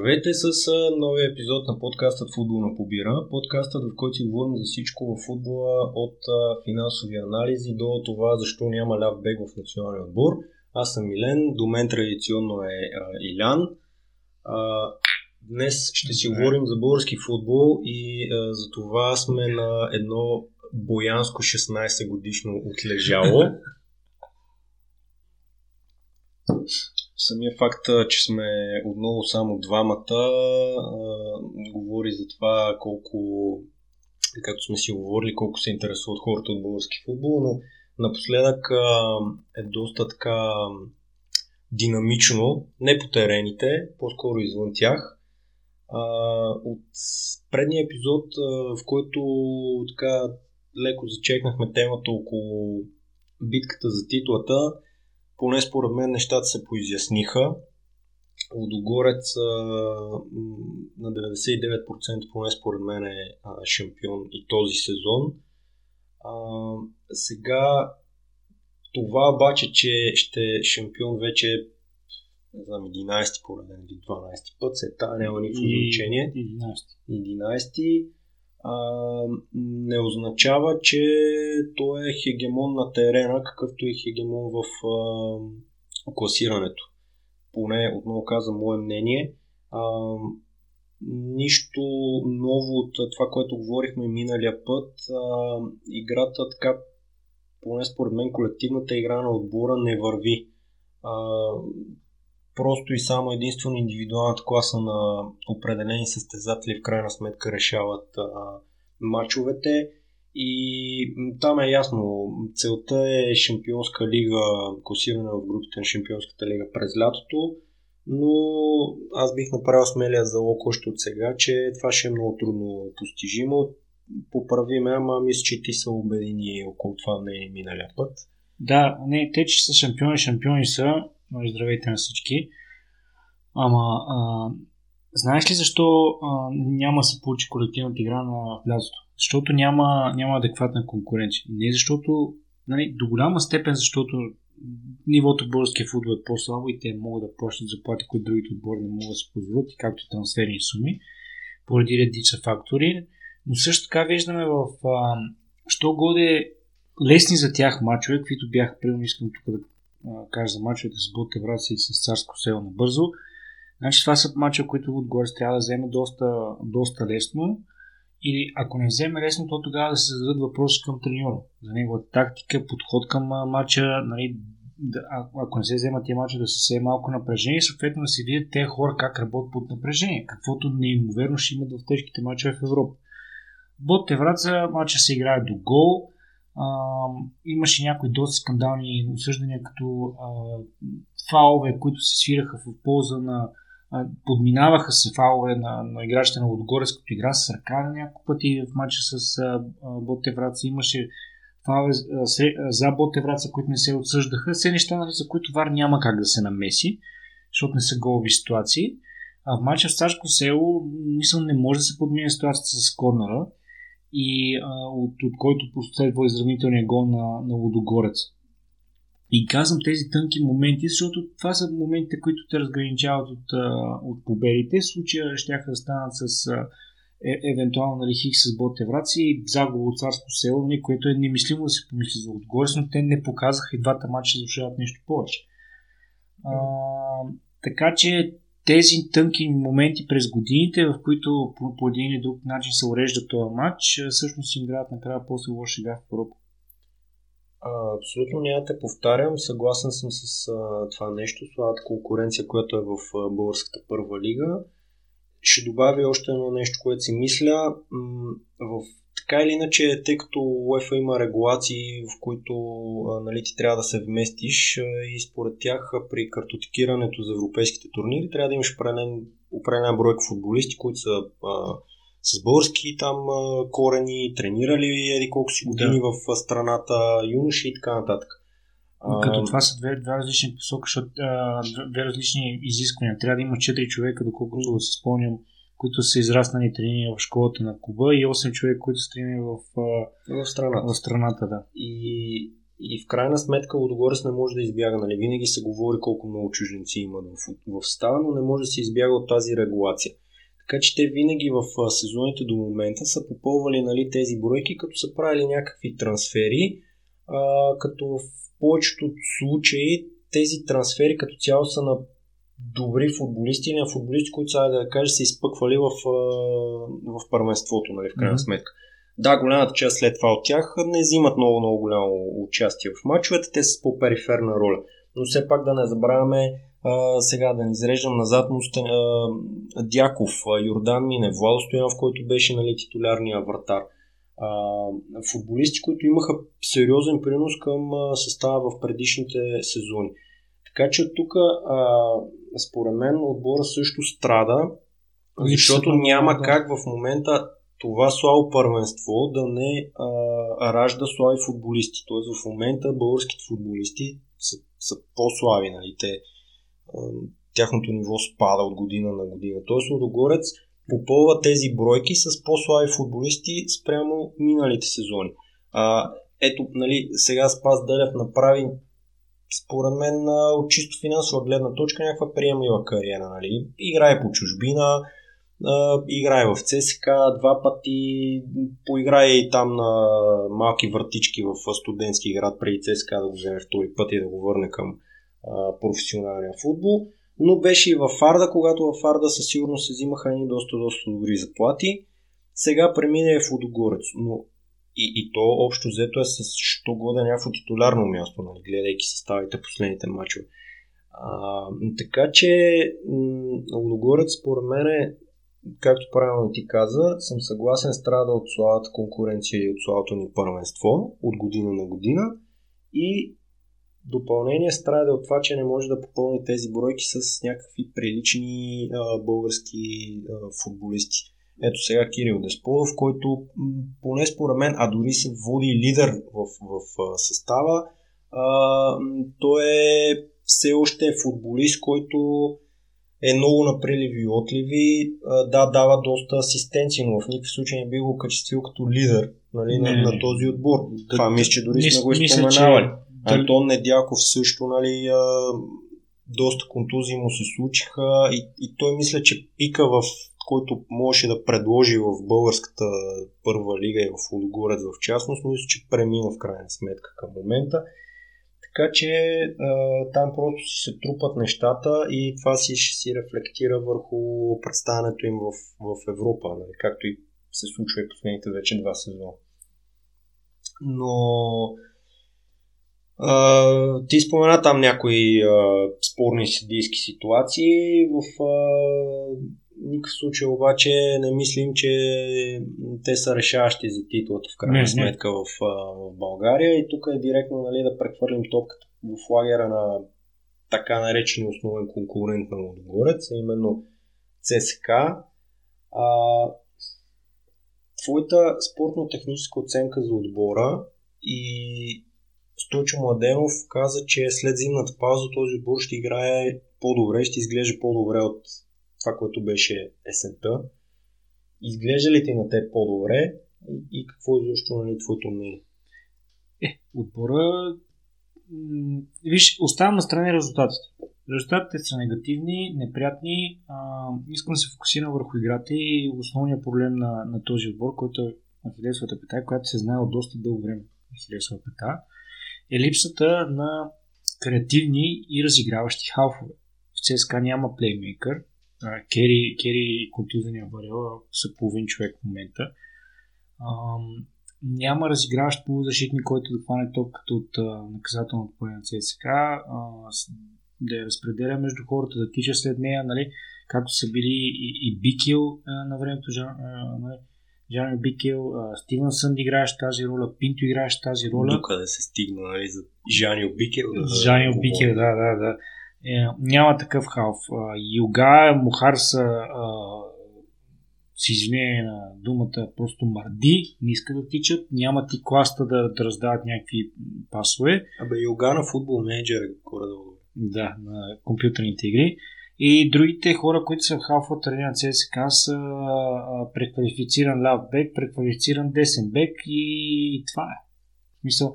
Здравейте с новия епизод на подкастът Футбол на побира. Подкастът, в който си говорим за всичко в футбола, от финансови анализи до това защо няма ляв бег в националния отбор. Аз съм Милен, до мен традиционно е Илян. Днес ще си говорим за български футбол и за това сме на едно боянско 16 годишно отлежало. самия факт, че сме отново само двамата, говори за това колко, както сме си говорили, колко се интересуват хората от български футбол, но напоследък е доста така динамично, не по терените, по-скоро извън тях. от предния епизод, в който така леко зачекнахме темата около битката за титлата, поне според мен нещата се поизясниха. Лудогорец на 99% поне според мен е шампион и този сезон. А, сега това обаче, че ще е шампион вече не знам, 11 пореден или 12 път, се та няма никакво значение. 11. 11 а, не означава, че той е хегемон на терена, какъвто е хегемон в а, класирането. Поне, отново казвам, мое мнение. А, нищо ново от това, което говорихме миналия път. А, играта така, поне според мен, колективната игра на отбора не върви. А, просто и само единствено индивидуалната класа на определени състезатели в крайна сметка решават а, матчовете и там е ясно, целта е Шампионска лига, класиране в групите на Шампионската лига през лятото, но аз бих направил смелия залог още от сега, че това ще е много трудно постижимо. Поправи ме, ама мисля, че ти са убедени около това не е миналия път. Да, не, те, че са шампиони, шампиони са, здравейте на всички. Ама, а, знаеш ли защо а, няма да се получи колективната игра на лятото? Защото няма, няма адекватна конкуренция. Не защото, нали, до голяма степен, защото нивото в българския футбол е по-слабо и те могат да плащат заплати, които другите отбори не могат да се позволят, както и трансферни суми, поради редица фактори. Но също така виждаме в а, що годе лесни за тях мачове, които бяха, примерно искам тук да кажа за мачовете с Ботевраца и с Царско село набързо. Значи това са мачове, които отгоре трябва да вземе доста, доста лесно. Или ако не вземе лесно, то тогава да се зададат въпроси към треньора за неговата тактика, подход към мача, нали, да, ако не се вземат тия мача, да се сее малко напрежение съответно да се видят тези хора как работят под напрежение, каквото неимоверно ще имат в тежките мачове в Европа. Бот Евраца мача се играе до гол, а, имаше някои доста скандални осъждания, като а, фалове, които се свираха в полза на а, подминаваха се фалове на, на играчите на Лодогорец, като игра с ръка няколко пъти в матча с а, Ботевраца. Имаше фалове за Ботевраца, които не се отсъждаха. Все неща, нали, за които Вар няма как да се намеси, защото не са голови ситуации. А в матча в Царско село, мисля, не може да се подмине ситуацията с корнера и а, от, от който последва изравнителния гол на, на Лодогорец. И казвам тези тънки моменти, защото това са моментите, които те разграничават от, от победите. Случая ще да станат с е, евентуално нали, Хикс с Ботевраци и загуба от царско село, нали, което е немислимо да се помисли за отгоре, но те не показаха и двата матча да нещо повече. А, така че тези тънки моменти през годините, в които по, по един или друг начин се урежда този матч, всъщност им играят накрая после лоша игра в Европа. А, абсолютно няма те повтарям. Съгласен съм с а, това нещо, слабата конкуренция, която е в а, българската първа лига. Ще добавя още едно нещо, което си мисля. М- в така или иначе, тъй като UEFA има регулации, в които нали, ти трябва да се вместиш и според тях при картотекирането за европейските турнири трябва да имаш определен, определен брой футболисти, които са а, с български там корени, тренирали еди колко си години да. в страната, юноши и така нататък. Като това са две, две различни посоки, защото две различни изисквания. Трябва да има 4 човека, доколкото да се спомням, които са израснали тренирани в школата на Куба и 8 човека, които са тренирани в, в страната. В страната да. И и в крайна сметка Лудогорец не може да избяга. Нали? Винаги се говори колко много чужденци имат в, в става, но не може да се избяга от тази регулация. Така че те винаги в сезоните до момента са попълвали нали, тези бройки, като са правили някакви трансфери, а, като в повечето случаи тези трансфери като цяло са на добри футболисти на футболисти, които са, да кажа, се изпъквали в, в първенството, нали, в крайна mm-hmm. сметка. Да, голямата част след това от тях не взимат много, много голямо участие в мачовете, те са с по-периферна роля. Но все пак да не забравяме а, сега да не изреждам назад, но а, Дяков, Йордан Мине, Владо Стоянов, който беше нали, титулярния вратар. А, футболисти, които имаха сериозен принос към а, състава в предишните сезони. Така че тук, според мен, отбора също страда, защото няма как в момента това слабо първенство да не а, ражда слаби футболисти. Тоест в момента българските футболисти са, са по-слаби. Нали? Те, а, тяхното ниво спада от година на година. Тоест Лудогорец попълва тези бройки с по-слаби футболисти спрямо миналите сезони. А, ето, нали, сега Спас Делев направи според мен от чисто финансова гледна точка някаква приемлива кариера. Нали? Играе по чужбина, играе в ЦСК два пъти, поиграе и там на малки вратички в студентски град преди ЦСК да го вземе втори път и да го върне към професионалния футбол. Но беше и във Фарда, когато във Фарда със сигурност се взимаха ни доста, доста добри заплати. Сега премине в Удогорец, но и, и то общо взето е с що года някакво титулярно място, нали, гледайки съставите последните мачове. Така че Лудогорец според мен е, както правилно ти каза, съм съгласен страда от слабата конкуренция и от слабото ни първенство от година на година и допълнение страда от това, че не може да попълни тези бройки с някакви прилични а, български а, футболисти. Ето сега Кирил Десполов, който поне според мен, а дори се води лидер в, в, в състава, а, той е все още е футболист, който е много напреливи и отливи. А, да, дава доста асистенции, но в никакъв случай не би го качествил като лидер нали, не, на, на този отбор. Това мисля, че дори мис, сме го изпоменавали. Че... Антон Недяков също, нали, а, доста контузии му се случиха и, и той мисля, че пика в който можеше да предложи в българската първа лига и в Лудогорец в частност, мисля, че премина в крайна сметка към момента. Така че там просто си се трупат нещата и това си ще си рефлектира върху представянето им в, в Европа, нали? както и се случва и последните вече два сезона. Но Uh, ти спомена там някои uh, спорни съдийски ситуации. В uh, никакъв случай обаче не мислим, че те са решаващи за титлата в крайна сметка в, в България и тук е директно нали, да прехвърлим топката в лагера на така наречени основен конкурент на Лудогорец, а именно ЦСК. А, твоята спортно-техническа оценка за отбора и Стойчо Младенов каза, че след зимната пауза този отбор ще играе по-добре, ще изглежда по-добре от това, което беше есента. Изглежда ли ти на те по-добре и, какво защо нали, твоето мнение? Е, отбора... Виж, оставам на страни резултатите. Резултатите са негативни, неприятни. А, искам да се фокусирам върху играта и основният проблем на, на този отбор, който е Ахилесовата пета, която се знае от доста дълго време. Ахилесова пета е липсата на креативни и разиграващи халфове. В ЦСКА няма плеймейкър, Кери, Кери и контузения Варела са половин човек в момента. Ам, няма разиграващ полузащитник, който да хване топката от а, наказателното поле на ЦСК, а, да я разпределя между хората, да тича след нея, нали, както са били и, и Бикил а, на времето, Жан, а, нали, Жан Бикил, а, Стивен Сънд играеш тази роля, Пинто играеш тази роля. Тук да се стигна нали, за Жанио Бикил. Да, Жанио Бикил, да, да, да е, няма такъв халф. Юга, Мухар са с извинение на думата, просто мърди, не искат да тичат, няма ти класта да, да раздават някакви пасове. Абе, Юга на футбол менеджер е горе-долу. Да, на компютърните игри. И другите хора, които са в халфа трени на ЦСК са преквалифициран ляв бек, преквалифициран десен бек и, и това е. В смисъл,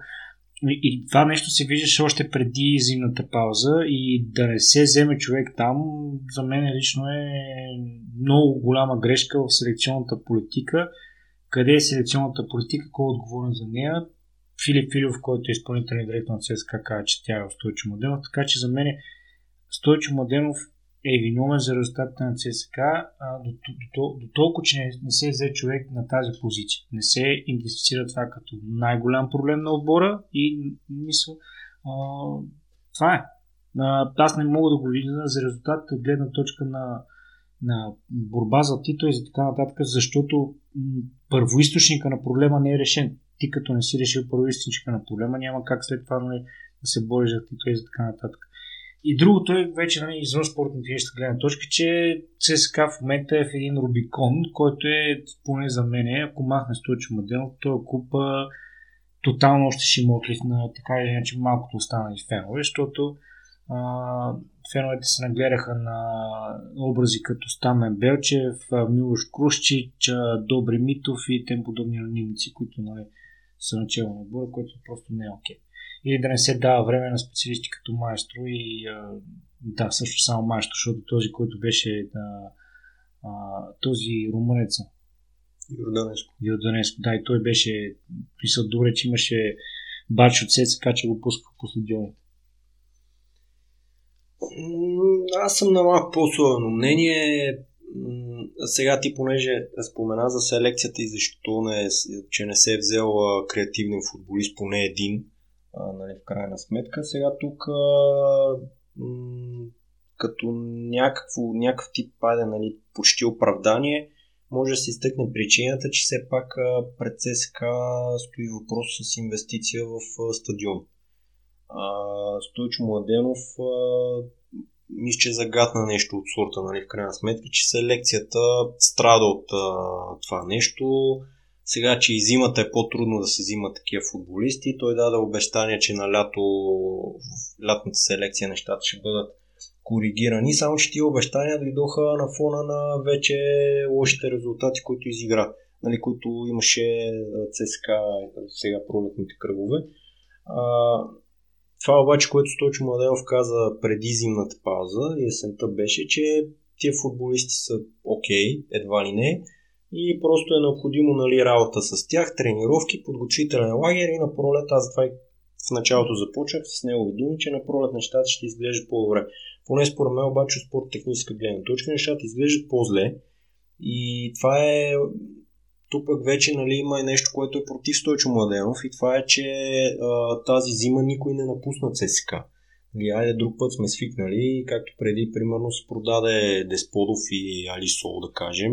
и това нещо се виждаше още преди зимната пауза и да не се вземе човек там, за мен лично е много голяма грешка в селекционната политика. Къде е селекционната политика, кой е отговорен за нея? Филип Филиов, който е изпълнителен директор на ЦСКА, каза, че тя е в Стойчо Моденов, така че за мен Стойчо Моденов е виновен за резултатите на ЦСК до, до, до, до толкова, че не, не се взе човек на тази позиция. Не се идентифицира това като най-голям проблем на отбора и мисля, това е. А, аз не мога да го видя за резултатите от гледна точка на, на борба за титул и за така нататък, защото първоисточника на проблема не е решен. Ти като не си решил първоисточника на проблема, няма как след това нали, да се бориш за титул и за така нататък. И другото е вече нали, извън спортната техническа гледна точка, че ЦСКА в момента е в един Рубикон, който е, поне за мен, ако махне Стойчо Маденов, той купа тотално още ще има отлив на така или иначе малкото останали фенове, защото а, феновете се нагледаха на образи като Стамен Белчев, Милош Крушчич, Добри Митов и тем подобни анонимици, които нали, са начало на отбора, което просто не е окей. Okay или да не се дава време на специалисти като майстро и да, също само майстро, защото този, който беше да, а, този румънеца. Йорданеско. Йорданеско, да, и той беше писал добре, че имаше бач от така че го пусках по стадионите. Аз съм на малко по-особено мнение. Сега ти, понеже спомена за селекцията и защо не, че не се е взел креативен футболист, поне един, а, нали, в крайна сметка. Сега тук а, като някакво, някакъв тип пайде, нали, почти оправдание, може да се изтъкне причината, че все пак а, пред ЦСК стои въпрос с инвестиция в а, стадион. А, Стойчо Младенов а, мисля, че загадна нещо от сорта, нали, в крайна сметка, че селекцията страда от а, това нещо сега, че и зимата е по-трудно да се взимат такива футболисти, той даде обещание, че на лято, в лятната селекция нещата ще бъдат коригирани, само че тия обещания дойдоха на фона на вече лошите резултати, които изигра, нали, които имаше ЦСКА сега пролетните кръгове. А, това обаче, което Стойчо Младенов каза преди зимната пауза и есента беше, че тия футболисти са окей, okay, едва ли не, и просто е необходимо нали, работа с тях, тренировки, подготвителен лагер и на пролет, аз това и в началото започнах с негови думи, че на пролет нещата ще изглеждат по-добре. Поне според мен обаче от спорт техническа гледна точка нещата изглеждат по-зле и това е тук пък вече нали, има и нещо, което е против Стойчо Младенов и това е, че а, тази зима никой не напусна ЦСК. Нали, айде друг път сме свикнали, както преди, примерно, се продаде Десподов и Алисол, да кажем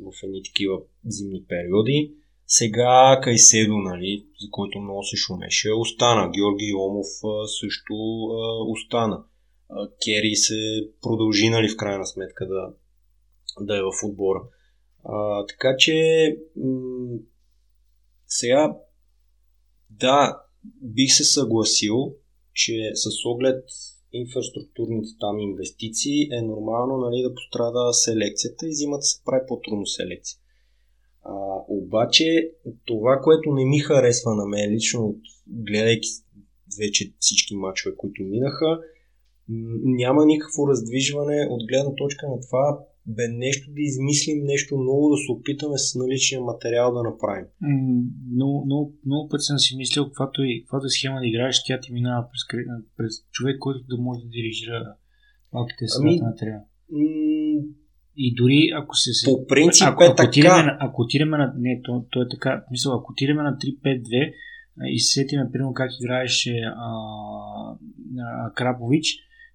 в едни такива зимни периоди. Сега Кайседо, нали, за който много се шумеше, остана. Георги Омов също остана. Кери се продължи, нали, в крайна сметка да, да е в отбора. А, така че м- сега да, бих се съгласил, че с оглед инфраструктурните там инвестиции, е нормално нали, да пострада селекцията и зимата се прави по-трудно селекция. А, обаче това, което не ми харесва на мен лично, гледайки вече всички мачове, които минаха, няма никакво раздвижване от гледна точка на това бе нещо да измислим, нещо ново да се опитаме с наличния материал да направим. Но, но, много път съм си мислил, каквато и каквато схема да играеш, тя ти минава през, през човек, който да може да дирижира малките ами, материал. М- и дори ако се... По принцип ако, е ако така. Отидеме, ако отидеме на... Не, то, то е така. Мисля, ако отидеме на 3-5-2 и се сетиме, примерно, как играеше а, а, Крапович,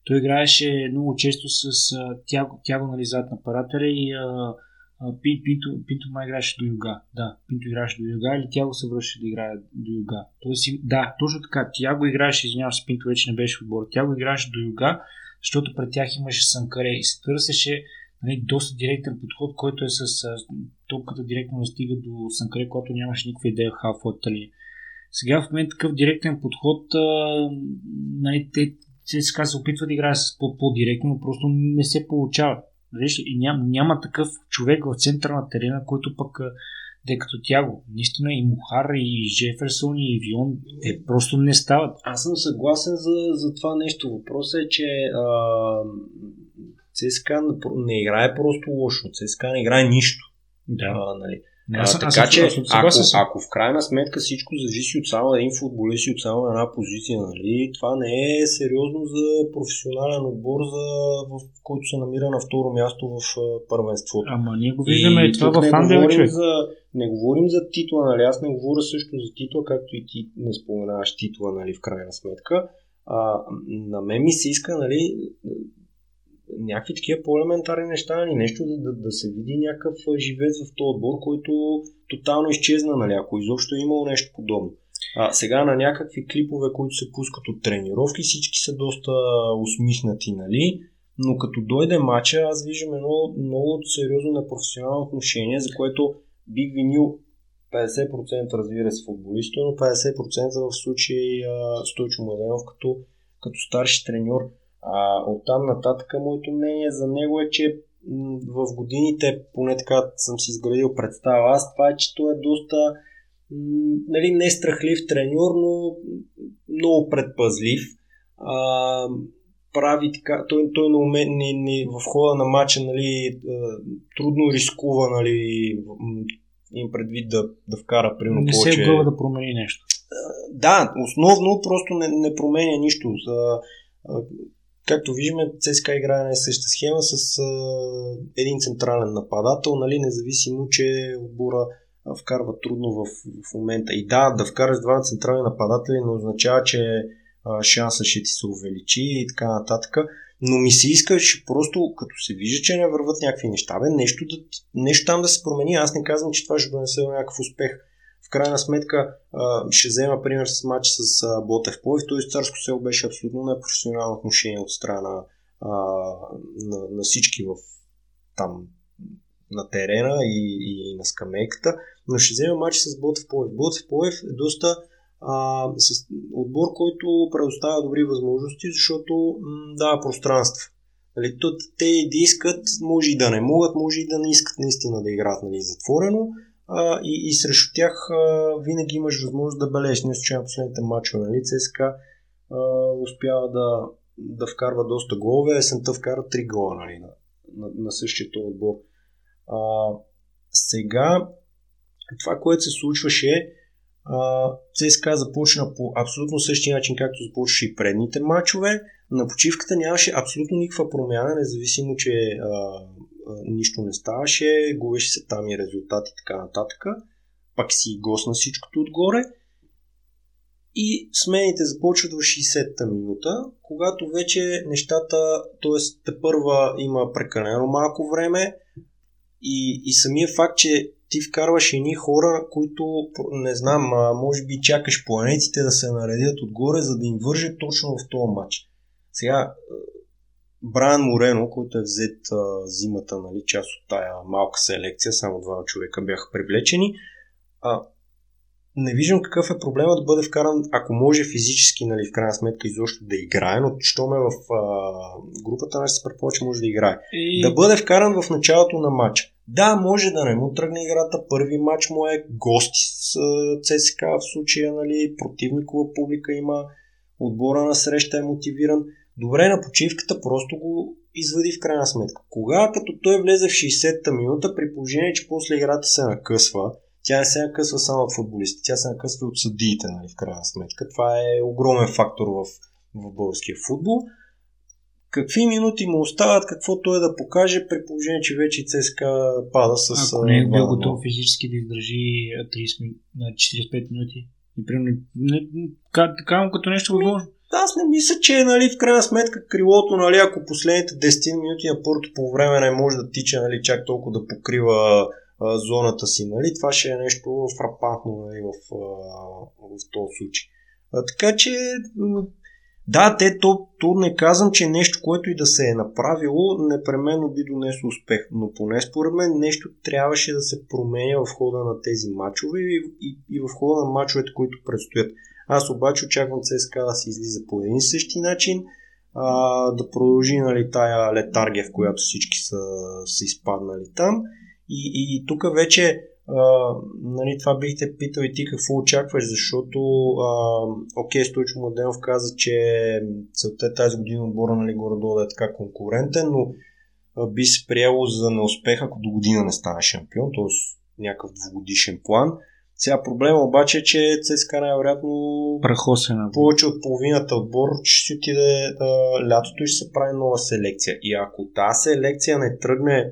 той играеше много често с а, тяго, тяго нали, зад на парателя и а, а, Пинто, Пинто май играеше до юга. Да, Пинто играеше до юга или Тяго се връща да играе до юга. Тоест, да, точно така. Тяго играеше, извинявам се, Пинто вече не беше в отбора. Тяго играеше до юга, защото пред тях имаше Санкаре и се търсеше нали, доста директен подход, който е с а, топката директно да стига до Санкаре, когато нямаше никаква идея в халфата линия. Сега в момента такъв директен подход, а, нали, те, ЦСКА се опитва да играе с по-директно, но просто не се получава. И няма, няма такъв човек в центъра на терена, който пък Тъй като тяго, наистина и Мухар, и Джеферсон, и Вион, те просто не стават. Аз съм съгласен за, за това нещо. Въпросът е, че а, ЦСКА не играе просто лошо. ЦСКА не играе нищо. Да. А, нали. Не, А, аз, така аз, че, аз, ако, аз, ако в крайна сметка всичко зависи от само един футболист и от само една позиция, нали, това не е сериозно за професионален отбор, за, в който се намира на второ място в а, първенството. Ама ние го виждаме и това в човек. за, не говорим за титла, нали? Аз не говоря също за титла, както и ти не споменаваш титла, нали, в крайна сметка. А, на мен ми се иска, нали, някакви такива по-елементарни неща, нали, нещо да, да, да се види някакъв живец в този отбор, който тотално изчезна, нали, ако изобщо е имало нещо подобно. А, сега на някакви клипове, които се пускат от тренировки, всички са доста усмихнати, нали? Но като дойде матча, аз виждам едно много сериозно непрофесионално отношение, за което бих винил 50% разбира се футболиста, но 50% в случай а, Стойчо Младенов като, като старши треньор. А, оттам нататък моето мнение за него е, че в годините, поне така съм си изградил представа аз, това е, че той е доста нали, не страхлив треньор, но много предпазлив. А, прави така, той, той не, уме, не, не, в хода на матча нали, трудно рискува нали, им предвид да, да вкара примерно Не се е да промени нещо. Да, основно просто не, не променя нищо. А, а, както виждаме, ЦСКА играе на същата схема с а, един централен нападател, нали, независимо, че отбора вкарва трудно в, в момента. И да, да вкараш два централни нападатели не означава, че а, шанса ще ти се увеличи и така нататък. Но ми се искаш просто, като се вижда, че не върват някакви неща, бе, нещо, да, нещо там да се промени. Аз не казвам, че това ще донесе някакъв успех. В крайна сметка ще взема пример с матч с а, Ботев Пловив. Той с Царско село беше абсолютно непрофесионално отношение от страна на, на всички в там на терена и, и на скамейката, но ще взема матч с Ботев Пловив. Ботев Пловив е доста а, с отбор, който предоставя добри възможности, защото м, дава пространство. Нали, те да искат, може и да не могат, може и да не искат наистина да играят нали, затворено, а, и, и срещу тях а, винаги имаш възможност да бележиш. Не случайно последните мачове. Нали? ЦСКА успява да, да вкарва доста голове, есента вкара 3 гола нали, на, на, на същия отбор. А, сега това, което се случваше, ЦСКА започна по абсолютно същия начин, както започваше и предните матчове. На почивката нямаше абсолютно никаква промяна, независимо, че нищо не ставаше, губеше се там и резултати и така нататък. Пак си госна всичкото отгоре. И смените започват в 60-та минута, когато вече нещата, т.е. те първа има прекалено малко време и, и самия факт, че ти вкарваш едни хора, които, не знам, може би чакаш планетите да се наредят отгоре, за да им върже точно в този матч. Сега, Брайан Морено, който е взет а, зимата, нали, част от тая малка селекция, само два човека бяха привлечени, а, не виждам какъв е проблема да бъде вкаран, ако може физически, нали, в крайна сметка изобщо да играе, но що ме в а, групата, не се предполага, че може да играе. И... Да бъде вкаран в началото на матча. Да, може да не му тръгне играта. Първи матч му е гости с ЦСКА в случая, нали, противникова публика има, отбора на среща е мотивиран. Добре, на почивката просто го извади в крайна сметка. Кога като той влезе в 60-та минута, при положение, че после играта се накъсва, тя не се накъсва само от футболисти, тя се накъсва от съдиите, нали, в крайна сметка. Това е огромен фактор в, в българския футбол. Какви минути му остават, какво той да покаже, при положение, че вече ЦСКА пада с... Ако не е бил готов физически да издържи 30, ми- на 45 минути. И примерно, не, ка- така му като нещо възможно. Аз не мисля, че нали, в крайна сметка крилото, нали, ако последните 10 минути на първото по време не може да тича нали, чак толкова да покрива а, зоната си, нали, това ще е нещо фрапантно нали, в, а, в този случай. А, така че, да, те, то, то не казвам, че нещо, което и да се е направило, непременно би донесло успех. Но поне според мен нещо трябваше да се променя в хода на тези матчове и, и, и в хода на матчовете, които предстоят. Аз обаче очаквам ЦСКА да се излиза по един и същи начин, а, да продължи нали, тая летаргия, в която всички са, са изпаднали там. И, и тук вече а, нали, това бихте питал и ти какво очакваш, защото а, окей, Стойчо Младенов каза, че целта е тази година отбора нали, горе-долу да е така конкурентен, но би се приело за неуспех, ако до година не стане шампион, т.е. някакъв двугодишен план. Сега проблема обаче е, че ЦСКА най-вероятно Прахосена. повече от половината отбор ще си отиде а, лятото и ще се прави нова селекция. И ако тази селекция не тръгне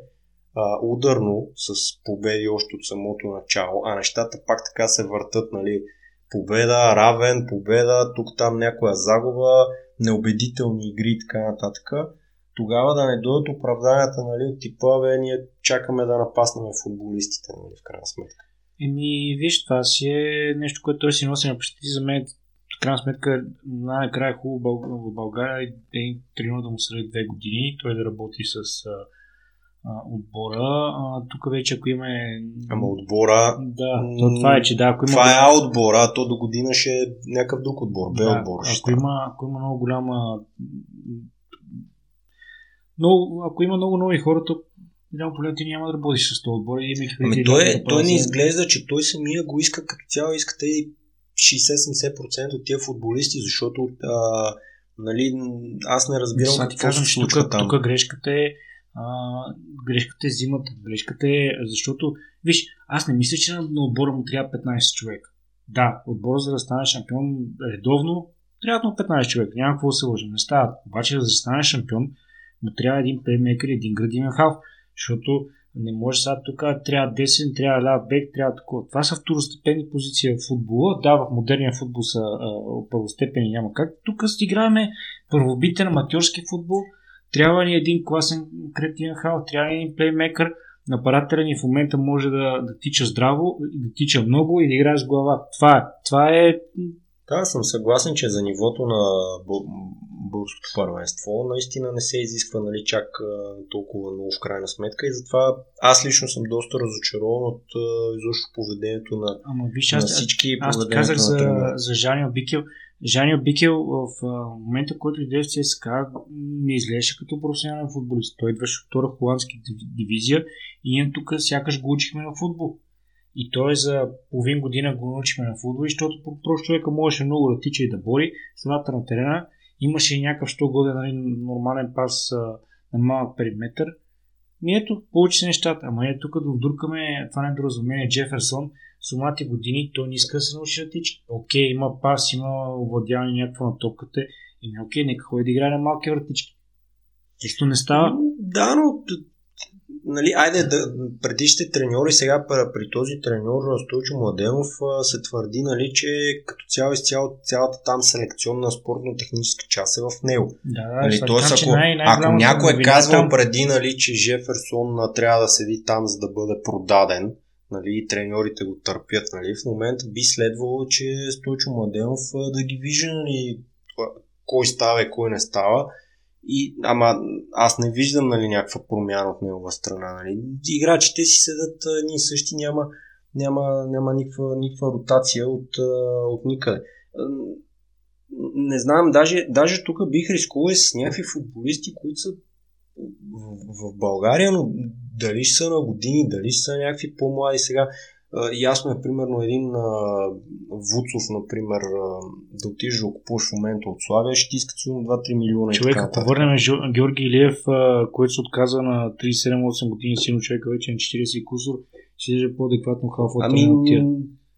а, ударно с победи още от самото начало, а нещата пак така се въртат, нали, победа, равен, победа, тук там някоя загуба, неубедителни игри и така нататък, тогава да не дойдат оправданията нали, от типа, бе, ние чакаме да напаснем футболистите, нали, в крайна сметка. Еми, виж, това си е нещо, което той си носи на почти за мен. В крайна сметка, най-накрая е хубаво в България да е да му среди две години, той да работи с а, отбора. А, тук вече ако има... Ама отбора... Да, то това е, че да, ако има... Това е А отбора, то до година ще е някакъв друг отбор, Б да, отбор. Ако има, ако има много голяма... Но ако има много нови хора, то няма проблем, ти няма да работиш с този отбор. И ами той, е, той не изглежда, че той самия го иска като цяло, искате и 60-70% от тия футболисти, защото а, нали, аз не разбирам какво кажем, се случва тук, там. Тук грешката е а, грешката е зимата. Грешката е, защото, виж, аз не мисля, че на, на отбора му трябва 15 човека. Да, отбора за да стане шампион редовно, трябва му 15 човека. Няма какво да се лъжим. Не става. Обаче, за да стане шампион, му трябва един плеймейкър и един градивен халф. Защото не може сега тук трябва десен, трябва ляв бек, трябва такова. Това са второстепенни позиции в футбола. Да, в модерния футбол са а, първостепени, няма как. Тук си играеме първобитен аматьорски футбол. Трябва ни един класен кретин хал, трябва ни един плеймекър. Нападателя ни в момента може да, да тича здраво, да тича много и да играе с глава. Това е. Това е да, съм съгласен, че за нивото на българското първенство наистина не се изисква нали, чак толкова много в крайна сметка и затова аз лично съм доста разочарован от изобщо поведението на, Ама, виж, на аз, всички. Аз ти казах за, за Жанио Бикел. Жанио Бикел в момента, в който иде в ЦСКА, не изглеждаше като професионален футболист. Той идваше от втора холандска дивизия и ние тук сякаш го учихме на футбол. И той за половин година го научихме на футбол, защото просто човека можеше много да тича и да бори страната на терена. Имаше и някакъв що годе нали, нормален пас а, на малък периметр. И ето, получи се нещата. Ама е тук да вдуркаме това недоразумение Джеферсон. С умати години той не иска да се научи да тича. Окей, има пас, има овладяване някакво на топката. И окей, нека ходи да играе на малки вратички. Чисто не става. Да, но нали, айде, да, предишните треньори, сега при този треньор Стойчо Младенов се твърди, нали, че като цяло изцяло цялата там селекционна спортно-техническа част е в него. Да, нали, тоест, ако, най- ако някой е казвал там... преди, нали, че Жеферсон трябва да седи там, за да бъде продаден, нали, и треньорите го търпят, нали, в момента би следвало, че Стойчо Младенов да ги вижда, нали, кой става и кой не става и, ама аз не виждам нали, някаква промяна от негова страна. Нали. Играчите си седат ние същи, няма, няма, няма никаква, никаква ротация от, от никъде. Не знам, даже, даже тук бих рискувал с някакви футболисти, които са в, в България, но дали са на години, дали са някакви по-млади сега ясно е, примерно, един Вуцов, например, да отидеш да купуваш в момента от Славия, ще ти искат сигурно 2-3 милиона. Човек, ако върнем Георги Илиев, който се отказа на 37-8 години, сино човека вече на 40 кусор, ще е по-адекватно халфа ами,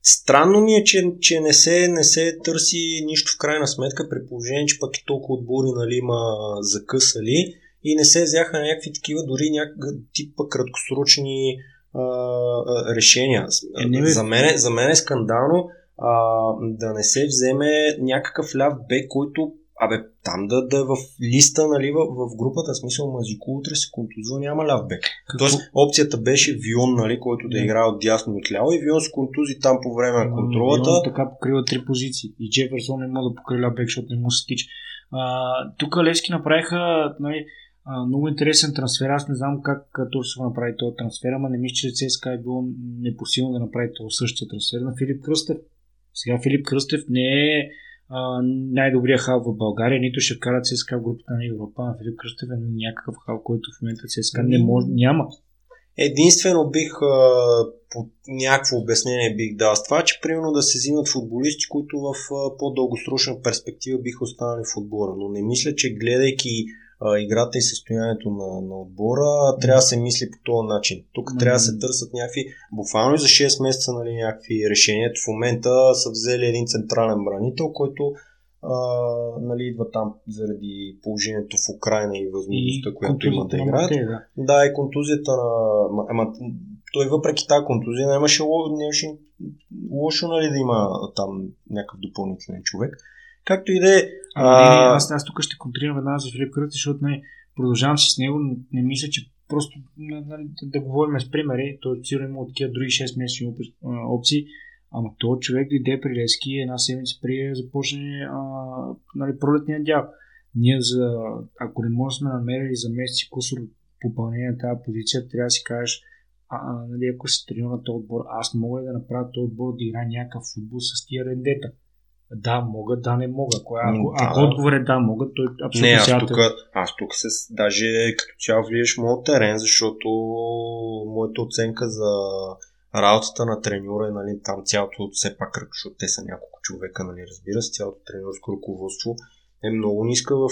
Странно ми е, че, че не, се, не се търси нищо в крайна сметка, при положение, че пък и толкова отбори нали, има закъсали и не се взяха някакви такива, дори някакъв типа краткосрочни а, решения. Е, за, мен, за мен е скандално а, да не се вземе някакъв ляв бек, който Абе, там да, да е в листа, нали, в, в групата, смисъл Мазико утре се контузва, няма ляв бек. Какво? Тоест, опцията беше Вион, нали, който да играе от дясно и от ляво и Вион се контузи там по време на контролата. Вион така покрива три позиции и Джеферсон не може да покрива ляв бек, защото не му се тича. тук Левски направиха, нали, а, много интересен трансфер. Аз не знам как се направи този трансфер, ама не мисля, че ЦСКА е било непосилно да направи този същия трансфер на Филип Кръстев. Сега Филип Кръстев не е а, най-добрият хал в България, нито ще вкара ЦСКА в групата на Европа, а Филип Кръстев е някакъв хал, който в момента ЦСКА не може, няма. Единствено бих по някакво обяснение бих дал с това, че примерно да се взимат футболисти, които в по-дългосрочна перспектива биха останали в отбора. Но не мисля, че гледайки а, играта и състоянието на, на отбора, трябва да се мисли по този начин. Тук mm-hmm. трябва да се търсят някакви, буквално и за 6 месеца нали, някакви решения. В момента са взели един централен бранител, който а, нали, идва там заради положението в Украина и възможността, която има да играят. Да. да, и контузията на... Ама, той въпреки тази контузия нямаше, нямаше лошо нали, да има там някакъв допълнителен човек. Както и да е. Аз, аз тук ще контрирам една за Филип Кръти, защото не, продължавам си с него, не мисля, че просто нали, да, да говорим с примери. Той сигурно има такива други 6 месечни опции. Ама този човек дойде при Лески една седмица при започне а, нали, пролетния дял. Ние, за, ако не можем сме намерили за месеци кусор попълнение на тази позиция, трябва да си кажеш, а, а, нали, ако се тренира на този отбор, аз мога да направя този отбор да играе някакъв футбол с тия рендета? Да, мога, да, не мога. Ако, ако, да. ако отговор е да, мога, той абсолютно Не, аз тук, аз тук се, даже като цяло влияш моят терен, защото моята оценка за работата на треньора е нали, там цялото, все пак, защото те са няколко човека, нали, разбира се, цялото тренерско ръководство е много ниска в,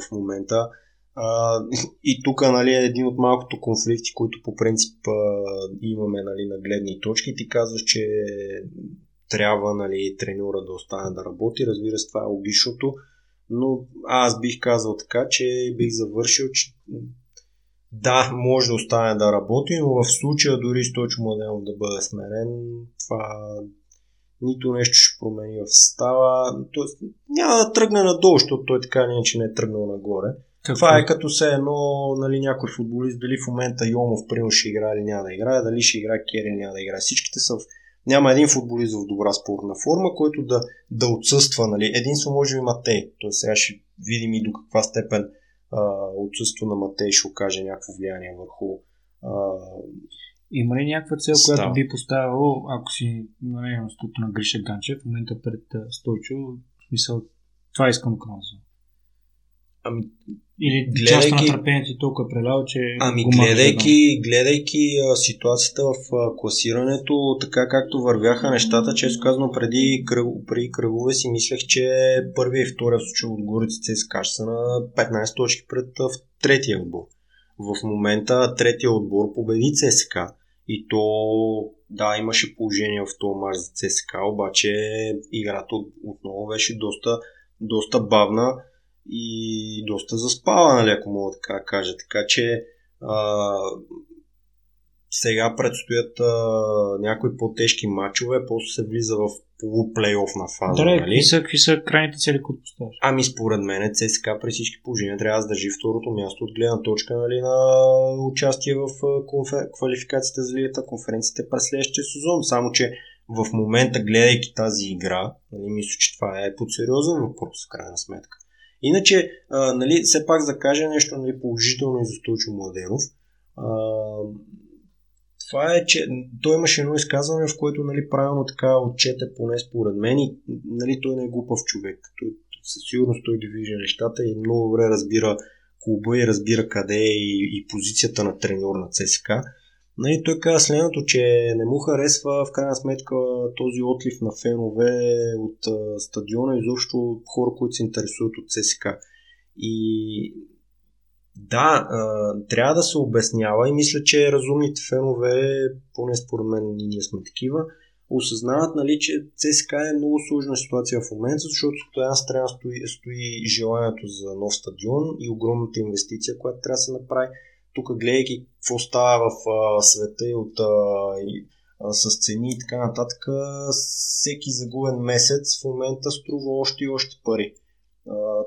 в момента. А, и тук нали, е един от малкото конфликти, които по принцип а, имаме нали, на гледни точки. Ти казваш, че трябва нали, треньора да остане да работи. Разбира се, това е логичното. Но аз бих казал така, че бих завършил, че да, може да остане да работи, но в случая дори Стойчо Младенов да бъде сменен, това нито нещо ще промени в състава. Тоест, няма да тръгне надолу, защото той така не, че не е тръгнал нагоре. Какво? Това е като се едно, нали, някой футболист, дали в момента Йомов примерно ще играе или няма да играе, дали ще играе Кери или няма да играе. Всичките са в... Няма един футболист в добра спортна форма, който да, да отсъства. Нали. Единство може би Матей. Той сега ще видим и до каква степен отсъство на Матей ще окаже някакво влияние върху а, има ли някаква цел, Став. която би поставил, ако си на мястото на Гриша Ганчев, в момента пред Стойчо, в смисъл, това искам казвам. Ами, или гледайки, част на търпението ти толкова е прелява, че... Ами гледайки, гледайки а, ситуацията в а, класирането, така както вървяха нещата, често казано преди, кръг, преди кръгове си мислех, че първия и втория случай от Горица ЦСКА са на 15 точки пред а, в третия отбор. В момента третия отбор победи ЦСКА. И то да, имаше положение в този мач за ЦСКА, обаче играта отново беше доста, доста бавна и доста заспава, нали, ако мога така кажа. Така че а, сега предстоят а, някои по-тежки матчове, после се влиза в полуплейоф на фаза. Да, нали? са, какви са крайните цели, които поставяш? Ами според мен ЦСКА при всички положения трябва да държи второто място от гледна точка нали, на участие в конфер... квалификацията за Лигата конференцията през следващия сезон. Само, че в момента, гледайки тази игра, нали, мисля, че това е под сериозен въпрос, в крайна сметка. Иначе, а, нали, все пак да кажа нещо нали, положително и за Стойчо Младенов. А, това е, че той имаше едно изказване, в което нали, правилно така отчете поне според мен и нали, той не е глупав човек. Той със сигурност той ги вижда нещата и много добре разбира клуба и разбира къде е и, и позицията на треньор на ЦСКА. Нали, той каза следното, че не му харесва в крайна сметка този отлив на фенове от а, стадиона, изобщо хора, които се интересуват от ЦСКА. И да, а, трябва да се обяснява и мисля, че разумните фенове, поне според мен и ние сме такива, осъзнават, нали, че ЦСКА е много сложна ситуация в момента, защото от една страна стои, стои желанието за нов стадион и огромната инвестиция, която трябва да се направи тук гледайки какво става в а, света и от а, и, а, с цени и така нататък, всеки загубен месец в момента струва още и още пари.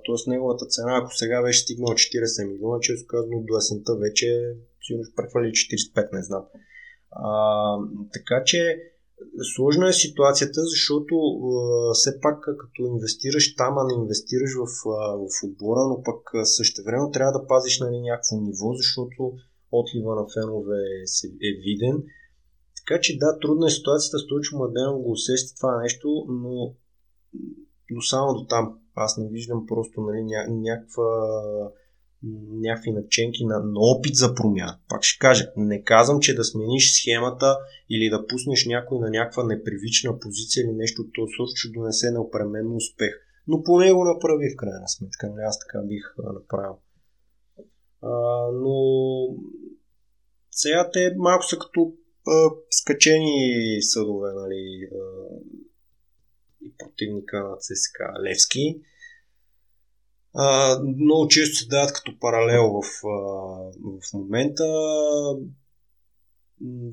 тоест неговата цена, ако сега беше стигнала 40 милиона, често казано до есента вече сигурно ще прехвали 45, не знам. А, така че Сложна е ситуацията, защото все пак като инвестираш там, а не инвестираш в, в отбора, но пък също време трябва да пазиш нали, някакво ниво, защото отлива на фенове е, е виден. Така че да, трудна е ситуацията, Стойчо Младенов го усеща това нещо, но, но само до там. Аз не виждам просто нали, ня, някаква някакви наченки на, на опит за промяна. Пак ще кажа, не казвам, че да смениш схемата или да пуснеш някой на някаква непривична позиция или нещо от този ще донесе неопременно успех. Но поне го направи в крайна сметка. Нали? Аз така бих направил. А, но сега те малко са като а, скачени съдове, нали, а, и противника на ЦСКА Левски. А, много често се дават като паралел в, а, в момента.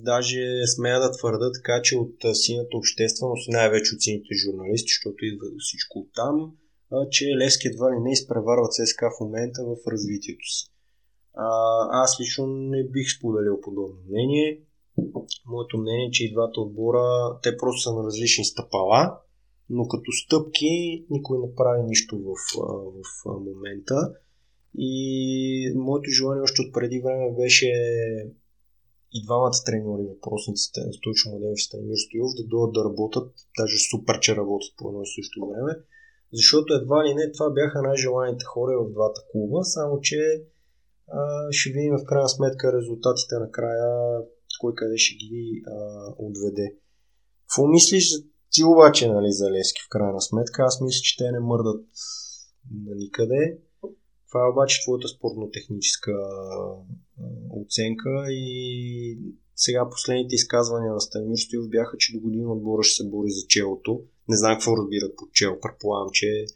Даже смея да твърда така, че от синята общественост, най-вече от сините журналисти, защото идва всичко от там, а, че Левски едва ли не изпреварва ЦСКА в момента в развитието си. А, аз лично не бих споделил подобно мнение. Моето мнение е, че и двата отбора, те просто са на различни стъпала но като стъпки никой не прави нищо в, в момента. И моето желание още от преди време беше и двамата треньори, въпросниците Стойчо Младенов и Станимир Стоилов, да дойдат да работят, даже супер, че работят по едно и също време, защото едва ли не това бяха най-желаните хора в двата клуба, само че а, ще видим в крайна сметка резултатите накрая, кой къде ще ги а, отведе. Какво мислиш за ти обаче, нали, за Лески в крайна сметка, аз мисля, че те не мърдат на никъде. Това е обаче твоята спортно-техническа оценка и сега последните изказвания на Станимир Стоев бяха, че до година отбора ще се бори за челото. Не знам какво разбират под чел. Предполагам, че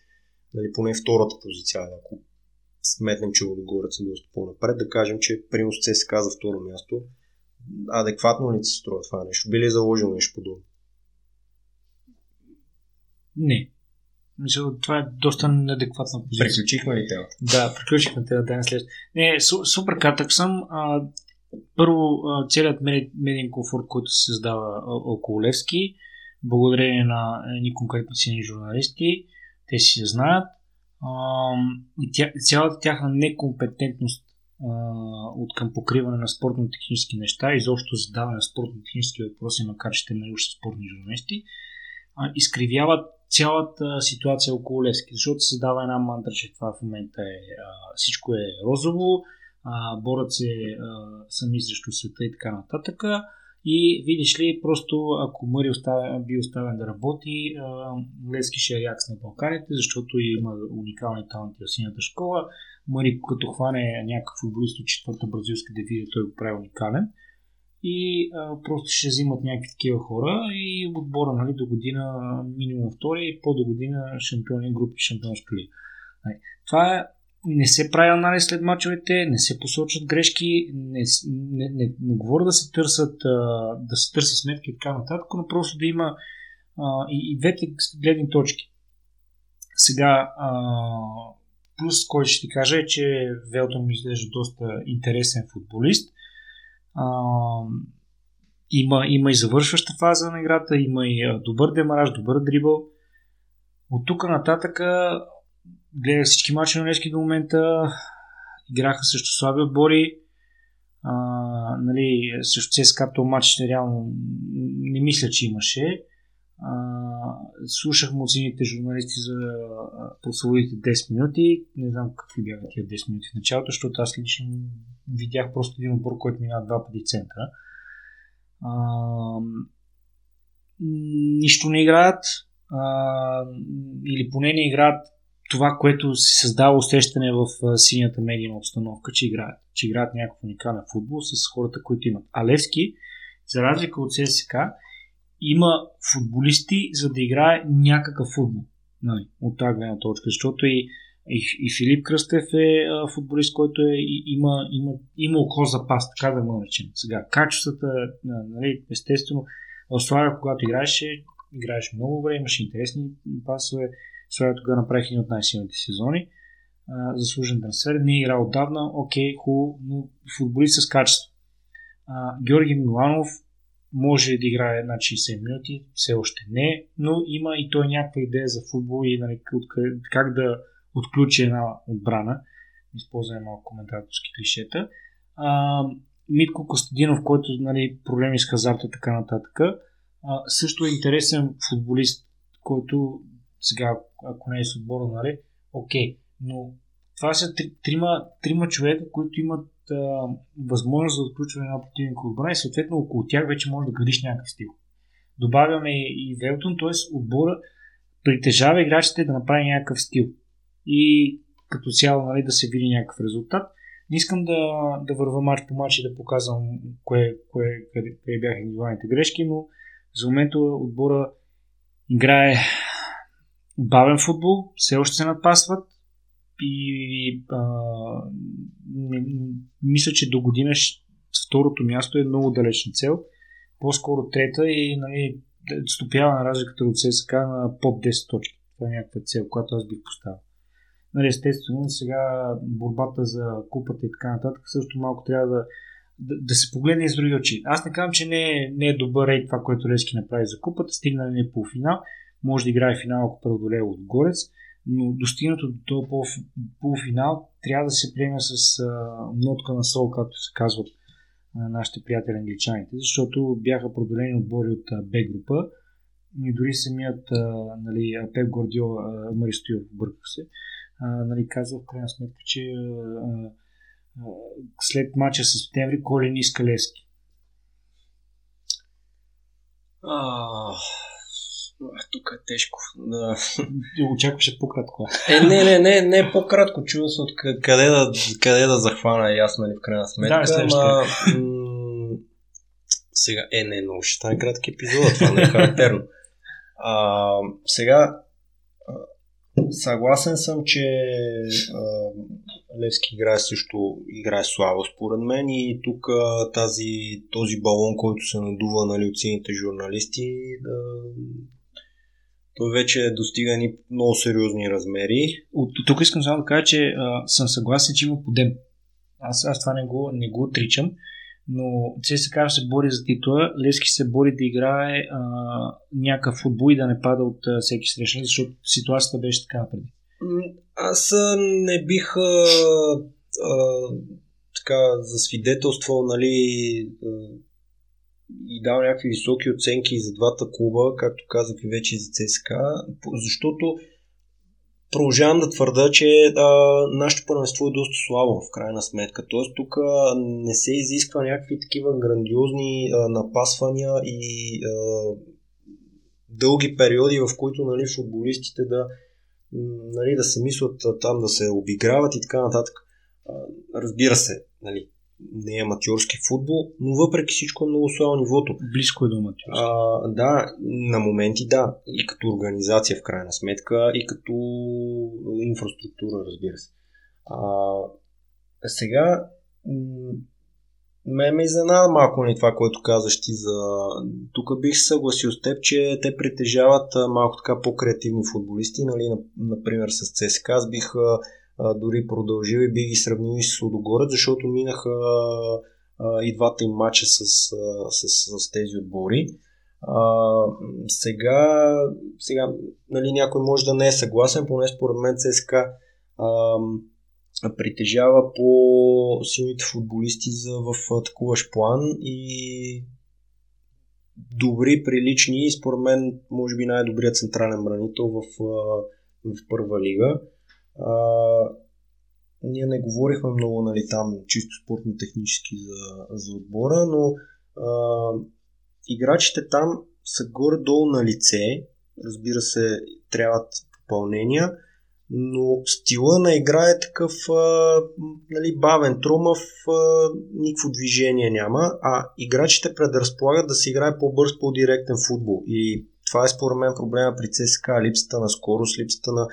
нали, поне втората позиция, ако сметнем, че Лудогорец е доста по-напред, да кажем, че принос ЦСКА за второ място. Адекватно ли се струва това нещо? Би ли е заложил нещо подобно? Не. Мисля, това е доста неадекватна позиция. Приключихме ли темата? Да, приключихме темата. Да, след. Не, су, супер кратък съм. А, първо, целият медиен комфорт, който се създава около Левски, благодарение на едни конкретни сини журналисти, те си знаят. А, и тя, цялата тяхна некомпетентност а, от към покриване на спортно-технически неща, изобщо задаване на спортно-технически въпроси, макар че те са спортни журналисти, а, изкривяват цялата ситуация около Левски, защото се дава една мантра, че това в момента е всичко е розово, а, борят се сами срещу света и така нататък. И видиш ли, просто ако Мъри би оставен да работи, а, Левски ще е на Балканите, защото има уникални таланти в синята школа. Мъри като хване някакъв футболист от четвърта бразилска дивизия, той го прави уникален и а, просто ще взимат някакви такива хора и отбора нали, до година минимум втори и по до година шампиони групи шампионска лига. Нали, това е не се прави анализ след мачовете, не се посочат грешки, не, не, не, не говоря да се търсят, да се търси сметки и така нататък, но просто да има а, и, и двете гледни точки. Сега, а, плюс, който ще ти кажа е, че Велтон ми изглежда доста интересен футболист а, има, има и завършваща фаза на играта, има и добър демараж, добър дрибъл. От тук нататък гледах всички мачи на Лески до момента. Играха също слаби отбори. А, нали, също ЦСКА то матч реално не мисля, че имаше. А, слушах сините журналисти за прословите 10 минути. Не знам какви бяха тия 10 минути в началото, защото аз лично видях просто един отбор, който минава два пъти центъра. А, нищо не играят, а, или поне не играят това, което се създава усещане в синята медийна обстановка, че играят. Че играят някакъв уникален футбол с хората, които имат. А Левски, за разлика от ССК, има футболисти, за да играе някакъв футбол. Нали, от тази гледна точка. Защото и, и, и Филип Кръстев е а, футболист, който е, и, има, има, има око за пас, така да му наречем. Сега, качествата, нали, естествено, в Славия, когато играеше, играеше много добре, имаше интересни пасове. Славия тогава направих един от най-силните сезони. А, заслужен трансфер. Не е играл отдавна, окей, хубаво, но футболист с качество. А, Георги Миланов може да играе на 60 минути, все още не, но има и той някаква идея за футбол и нали, как да отключи една отбрана. Използваме малко коментаторски клишета. А, Митко Костадинов, който нали, проблеми с хазарта и така нататък, а, също е интересен футболист, който сега, ако не е с отбора, нали, окей, но това са три, трима, трима човека, които имат възможност за отключване на противника отбрана и съответно около тях вече може да градиш някакъв стил. Добавяме и Велтон, т.е. отбора притежава играчите да направи някакъв стил. И като цяло нали, да се види някакъв резултат. Не искам да, да върва мач по мач и да показвам кое, кое, къде бяха индивидуалните грешки, но за момента отбора играе бавен футбол, все още се напасват и а, мисля, че до година второто място е много далечна цел. По-скоро трета и нали, стопява на разликата от ССК на под 10 точки. Това е някаква цел, която аз бих поставил. Нали, естествено, сега борбата за купата и така нататък също малко трябва да, да, да се погледне с други очи. Аз не казвам, че не е, не е добър рейд това, което Лески направи за купата, стигна не полуфинал, може да играе финал, ако преодолее от Горец, но достигнато до този полуфинал трябва да се приеме с а, нотка на сол, както се казват а, нашите приятели англичаните, защото бяха продолени отбори от Б група и дори самият а, нали, Пеп Гордио, Маристоев, бърках се, а, нали, казва в крайна сметка, че а, а, след мача с септември Колин иска Лески. А, тук е тежко. Да. Очакваше по-кратко. Е, не, не, не, не по-кратко. Чува се от къде да, къде да захвана ясно ли в крайна сметка. Да, ама, м- сега, е, не, много ще стане кратък епизод, това не е характерно. А, сега, Съгласен съм, че а, Левски играе също играе слабо според мен и тук тази, този балон, който се надува нали, от сините журналисти, да, той вече достига ни много сериозни размери. От, тук искам само да кажа, че а, съм съгласен, че има подем. Аз, аз това не го, не го отричам но ЦСКА се бори за титла, Лески се бори да играе а, някакъв футбол и да не пада от а, всеки срещан, защото ситуацията беше така напреди. Аз не бих а, а, така засвидетелствал нали, и дал някакви високи оценки за двата клуба, както казах и вече и за ЦСКА, защото продължавам да твърда, че а, нашето първенство е доста слабо в крайна сметка. Тоест тук не се изисква някакви такива грандиозни а, напасвания и а, дълги периоди, в които нали, футболистите да, нали, да се мислят там да се обиграват и така нататък. А, разбира се, нали, не е аматьорски футбол, но въпреки всичко е много слабо нивото. Близко е до аматьорски. А, да, на моменти да. И като организация в крайна сметка, и като инфраструктура, разбира се. А, сега, ме ме изненада малко ни това, което казваш ти за... Тук бих се съгласил с теб, че те притежават малко така по-креативни футболисти, нали, например с ЦСКА. Аз бих а, дори продължил и би ги сравнил и с Лудогорец, защото минаха а, и двата им матча с, с, с, с тези отбори. А, сега, сега нали, някой може да не е съгласен, поне според мен ЦСКА притежава по силните футболисти за, в атакуващ план и добри, прилични според мен може би най-добрият централен бранител в, в първа лига. А, ние не говорихме много нали, там чисто спортно-технически за, за отбора, но а, играчите там са горе-долу на лице. Разбира се, трябват попълнения, но стила на игра е такъв а, нали, бавен, трумав, а, никакво движение няма, а играчите предразполагат да се играе по-бърз, по-директен футбол. И това е според мен проблема при ЦСКА, липсата на скорост, липсата на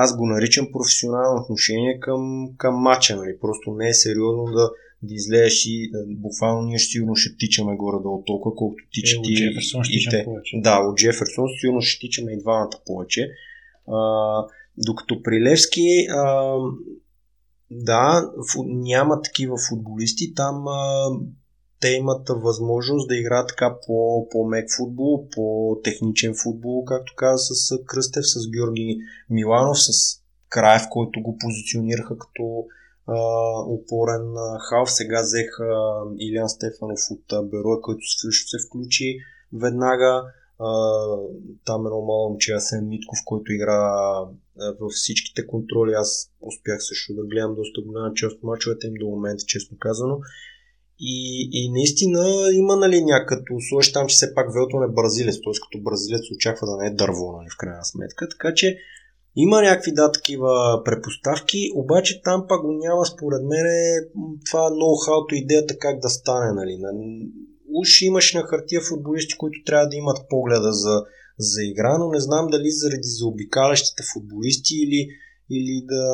аз го наричам професионално отношение към, към матча. Нали? Просто не е сериозно да, да излезеш и да, буквално ние сигурно ще тичаме горе-долу толкова, колкото тичат е, и, Джеферсон ще те. Повече. Да, от Джеферсон сигурно ще тичаме и двамата повече. А, докато при Левски а, да, няма такива футболисти. Там а, те имат възможност да играят така по, по-мек футбол, по-техничен футбол, както каза с Кръстев, с Георги Миланов, с Краев, който го позиционираха като а, опорен халф. Сега взеха Илян Стефанов от Берой, който също се включи веднага. А, там едно мало момче, Асен Митков, който игра във всичките контроли. Аз успях също да гледам доста голяма част от мачовете им до момента, честно казано. И, и наистина има нали, някакъв сложиш там, че все пак Велтон е бразилец, т.е. като бразилец очаква да не е дърво, нали, в крайна сметка. Така че има някакви да такива препоставки, обаче там пак го няма според мен това ноу-хауто идеята как да стане. Нали. Уж имаш на хартия футболисти, които трябва да имат погледа за, за игра, но не знам дали заради заобикалящите футболисти или, или да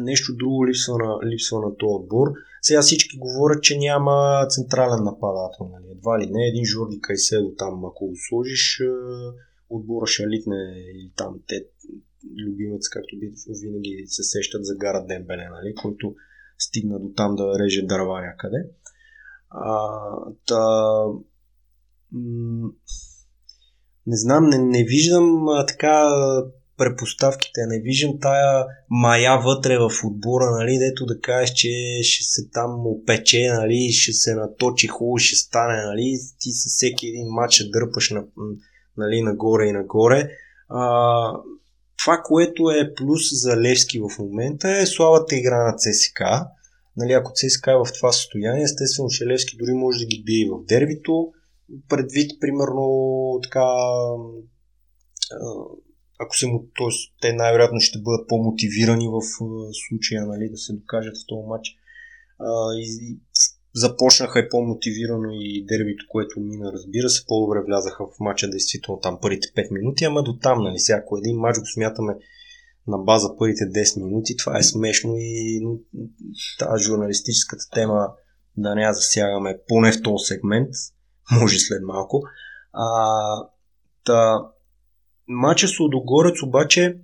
нещо друго липсва на, липсва на този отбор. Сега всички говорят, че няма централен нападател. Нали? Едва ли не един Жорди Кайседо там, ако го сложиш, отбора ще литне и там те любимец, както винаги се сещат за Гара Дембеле, нали? който стигна до там да реже дърва някъде. А, та, м- не знам, не, не виждам а, така препоставките. Не виждам тая мая вътре в отбора, нали, дето да кажеш, че ще се там опече, нали, ще се наточи хубаво, ще стане, нали, ти със всеки един матч ще дърпаш на, нали, нагоре и нагоре. А, това, което е плюс за Левски в момента е слабата игра на ЦСК. Нали, ако ЦСК е в това състояние, естествено, че Левски дори може да ги бие в дербито, предвид, примерно, така ако се, т.е. те най-вероятно ще бъдат по-мотивирани в случая нали, да се докажат в този матч. А, и, започнаха и по-мотивирано и дербито, което мина, разбира се, по-добре влязаха в матча, действително там първите 5 минути, ама до там, нали, сега, ако един матч го смятаме на база първите 10 минути, това е смешно и но, тази журналистическата тема да не я засягаме поне в този сегмент, може след малко. А, та, Мача с Лодогорец обаче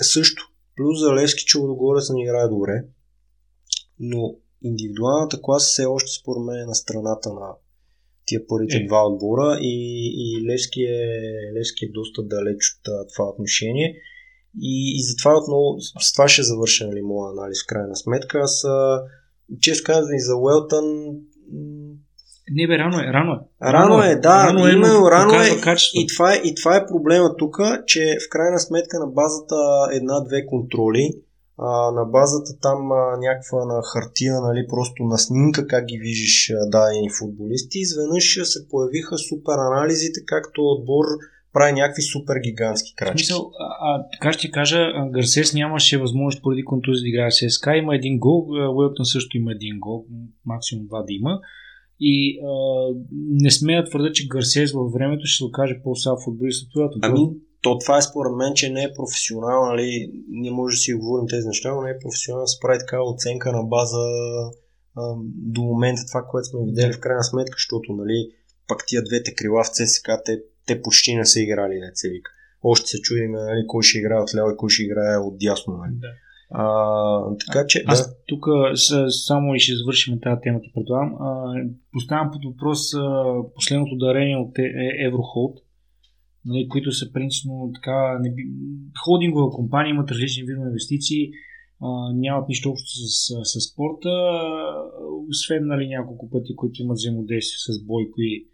също. Плюс за Левски, че Лодогорец не играе добре. Но индивидуалната класа все още според мен е на страната на тия първите е. два отбора и, и Левски, е, Левски е доста далеч от това отношение. И, и затова отново, с това ще завърша нали, моя анализ в крайна сметка. Аз, често казвам и за Уелтън, не бе, рано е, рано е. Рано е, да, рано е, именно рано е. И това, е, и това е проблема тук, че в крайна сметка на базата една-две контроли, а, на базата там а, някаква на хартия, нали, просто на снимка как ги виждаш дадени футболисти, изведнъж се появиха супер анализите, както отбор прави някакви супер гигантски крачки. Смисъл, а, а, така ще кажа, Гарсес нямаше възможност поради контузия да играе в ССК, има един гол, Уелтън също има един гол, максимум два да има. И а, не смея твърда, че Гарсес във времето ще се окаже по-слаб футболист от това. Ами, то това е според мен, че не е професионално, нали, ние може да си говорим тези неща, но не е професионално да се прави такава оценка на база а, до момента това, което сме видели в крайна сметка, защото нали, пак тия двете крила в ЦСК, те, те почти не са играли на вика. Още се чудим нали, кой ще играе от ляво и кой ще играе от дясно. Нали. Да. А, така че. Аз да. тук само и ще завършим тази тема, ти предлагам. Поставям под въпрос а, последното дарение от е, е, Еврохолд, нали, които са принципно така. Не би... Холдингова компания имат различни видове инвестиции, а, нямат нищо общо с, с, с спорта, освен нали, няколко пъти, които имат взаимодействие с Бойко и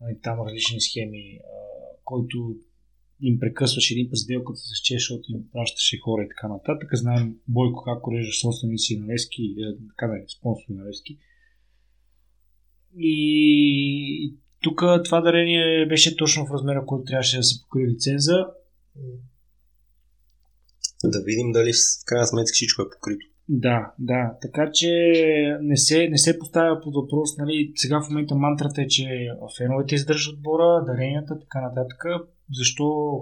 нали, там различни схеми, а, който им прекъсваше един път сделката с че, защото им пращаше хора и така нататък. Знаем Бойко как режа собственици на Лески, е, така да е, спонсори на Лески. И тук това дарение беше точно в размера, който трябваше да се покрие лиценза. Да видим дали в крайна сметка всичко е покрито. Да, да. Така че не се, не се поставя под въпрос. Нали, сега в момента мантрата е, че феновете издържат отбора, даренията, така нататък. Защо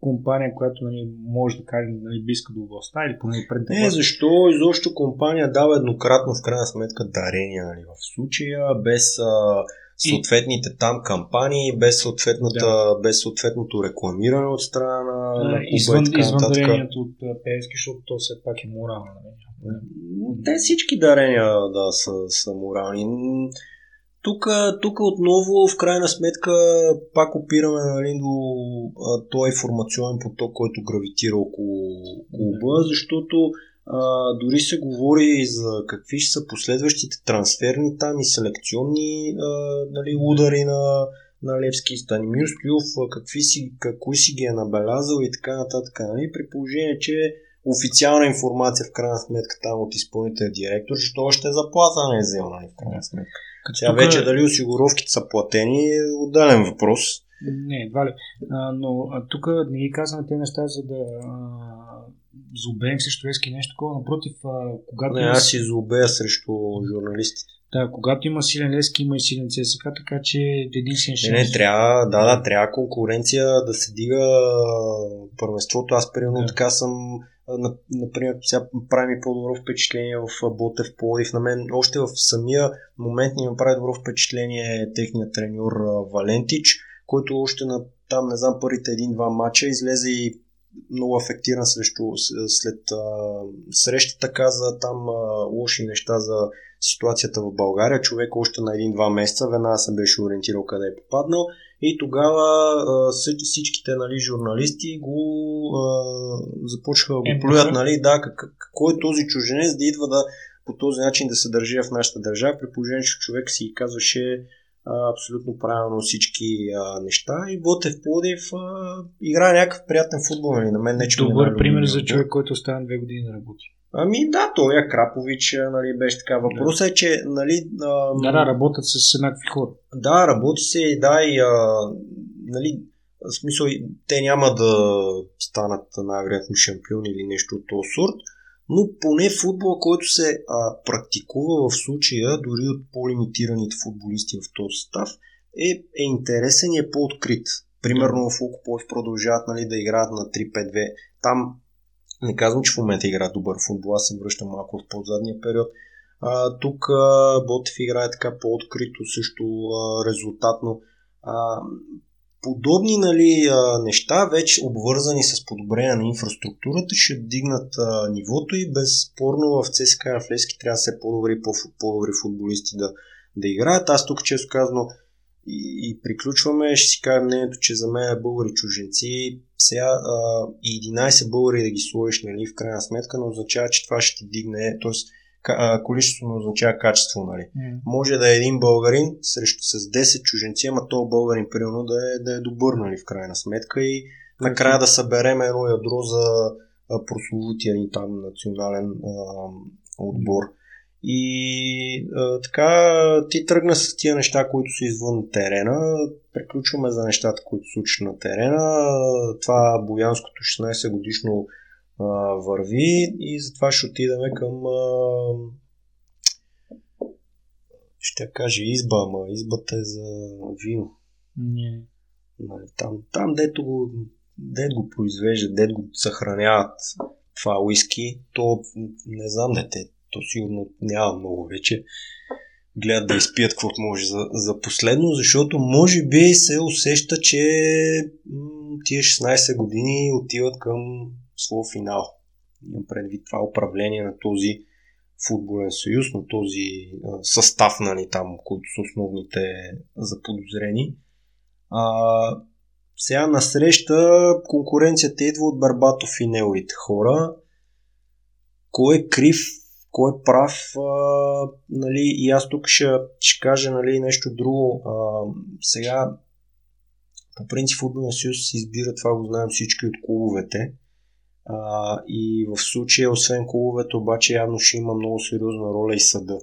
компания, която нали, може да каже нали, близка до властта или поне пред Не, защо изобщо компания дава еднократно в крайна сметка дарения нали, в случая, без а, съответните там кампании, без, съответната, да. без съответното рекламиране от страна на, на клуба извън, и извън дарението от Пески, защото то все пак е морално. Нали? Те всички дарения да, са, са морални. Тук, тук отново, в крайна сметка, пак опираме нали, до а, този информационен поток, който гравитира около клуба, защото а, дори се говори и за какви ще са последващите трансферни там и селекционни а, нали, удари на, на Левски, Станимир Стоилов, какви си, какой си ги е набелязал и така нататък. Нали? При положение, че официална информация в крайна сметка там от изпълнителния директор, защото още заплата не е взел, нали, в крайна сметка. Като Сега тук... вече дали осигуровките са платени е отделен въпрос. Не, едва ли. А, но тук не ги казваме тези неща, за да а, зубеем срещу резки нещо такова. Напротив, а, когато. Не, аз си зубея срещу журналистите. Да, когато има силен Лески, има и силен ЦСК, така че единствен шанс. Не, не, трябва, да, да, трябва конкуренция да се дига първенството. Аз примерно да. така съм например, сега прави ми по-добро впечатление в Ботев Плодив. На мен още в самия момент ни прави добро впечатление техният треньор Валентич, който още на там, не знам, първите един-два матча излезе и много афектиран срещу, след а, срещата каза там а, лоши неща за ситуацията в България. Човек още на един-два месеца веднага се беше ориентирал къде е попаднал и тогава всичките нали, журналисти го а, започнаха да го плюят, нали, да, как, кой е този чуженец да идва да по този начин да се държи в нашата държава, при положение, че човек си казваше а, абсолютно правилно всички а, неща. И Ботев Плодив а, играе някакъв приятен футбол, нали, на мен не че Добър пример за човек, който остана две години да работи. Ами да, той е Крапович, нали, беше така. Въпросът да. е, че нали, а, да, да, работят с еднакви хора. Да, работи се, да, и а, нали, в смисъл, те няма да станат най-вероятно шампиони или нещо от този сорт, но поне футбола, който се а, практикува в случая, дори от по-лимитираните футболисти в този състав, е, е интересен и е по-открит. Примерно в Лукоплов продължават нали, да играят на 3-5-2. Там не казвам, че в момента игра добър футбол, аз се връщам малко в по-задния период. А, тук а, Ботев играе така по-открито, също а, резултатно. А, подобни нали, а, неща, вече обвързани с подобрение на инфраструктурата, ще дигнат а, нивото и безспорно в ЦСКА Лески трябва да се по-добри, по-добри футболисти да, да играят. Аз тук често казано и, и приключваме, ще си кажа мнението, че за мен е българи чуженци. Сега а, и 11 българи да ги сложиш, нали, в крайна сметка, но означава, че това ще ти дигне, т.е. количество не означава качество, нали. Mm. Може да е един българин срещу с 10 чуженци, ама то българин, примерно, да е, да е добър, нали, в крайна сметка и накрая да съберем едно ядро за прословутия ни там национален а, отбор. И а, така ти тръгна с тия неща, които са извън терена. Приключваме за нещата, които се случат на терена. Това Боянското 16 годишно а, върви и затова ще отидем към а, ще кажа изба, ама избата е за вино. Не. Нали, там, там дето го, дето го произвеждат, дето го съхраняват това уиски, то не знам дете, то сигурно няма много вече, гледат да изпият каквото може за, за последно, защото може би се усеща, че тия 16 години отиват към своя финал. Имам предвид това управление на този футболен съюз, на този а, състав, нали, там, които са основните заподозрени. А, сега на среща конкуренцията идва от Барбатов и неговите хора. Кой е крив, кой е прав, а, нали, и аз тук ще, ще кажа нали, нещо друго. А, сега, по принцип, футболния съюз избира, това го знаем всички от клубовете. А, и в случая, освен клубовете, обаче явно ще има много сериозна роля и съда.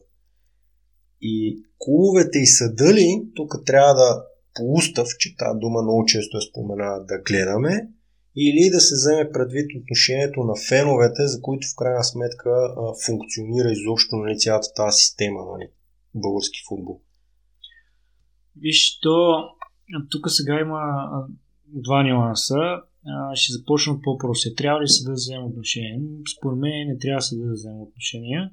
И клубовете и съда ли, тук трябва да по устав, че тази дума много често е спомена да гледаме, или да се вземе предвид отношението на феновете, за които в крайна сметка а, функционира изобщо нали, цялата тази система нали, български футбол. Виж, то тук сега има два нюанса. Ще започна по-просто. Трябва ли се да вземе отношение? Според мен не трябва се да вземе отношение,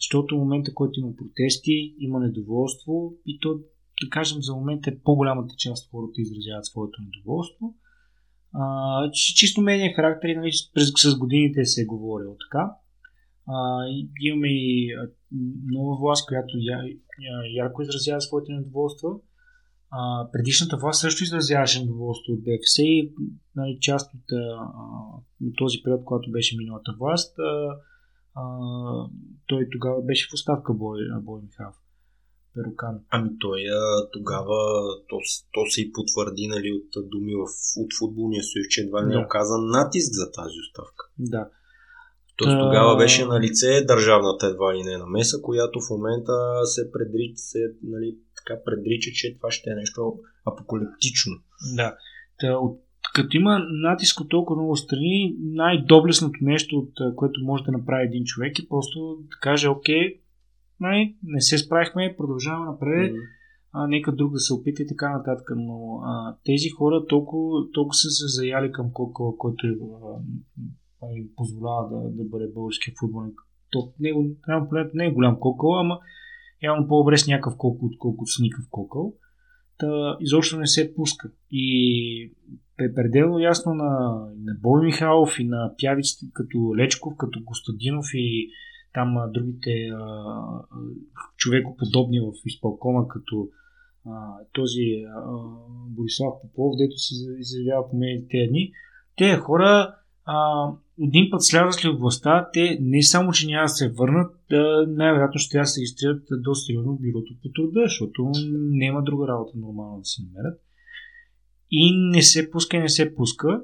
защото в момента, който има протести, има недоволство и то, да кажем, за момента е по-голямата част от хората изразяват своето недоволство – а, чисто медиен характер, нали, през, с годините се е говорило така. А, имаме и нова власт, която я, я, ярко изразява своите недоволства. А, предишната власт също изразяваше недоволство от БФС и нали, част от, а, този период, когато беше миналата власт, а, а, той тогава беше в оставка Бой, Бой Михайлов Перукан. Ами той а, тогава, то, то се и потвърди нали, от думи в, от футболния съюз, че едва не Да. оказан натиск за тази оставка. Да. Тоест тогава беше на лице държавната едва ли не намеса, която в момента се, предрича, се нали, така предрича, че това ще е нещо апокалиптично. Да. Та, от, като има натиск от толкова много страни, най-доблестното нещо, от което може да направи един човек е просто да каже, окей, най- не се справихме, продължаваме напред, а, нека друг да се опита и така нататък. Но а, тези хора толкова, толкова са се заяли към Коко, който е, им позволява да, да бъде български футболник. То, него, погледнато не е голям кокъл, ама явно по-добре с някакъв колко, отколкото с никакъв кокъл. Та изобщо не се пуска. И е пределно ясно на, на Бой Михайлов и на пявиците като Лечков, като Костадинов и там другите човекоподобни в изпълкома, като този Борислав Попов, дето си изявява по медиите дни. Те хора един път слязат ли от властта, те не само, че няма да се върнат, най-вероятно ще трябва да се регистрират доста сериозно в бюрото по труда, защото няма друга работа нормално да си намерят. И не се пуска и не се пуска.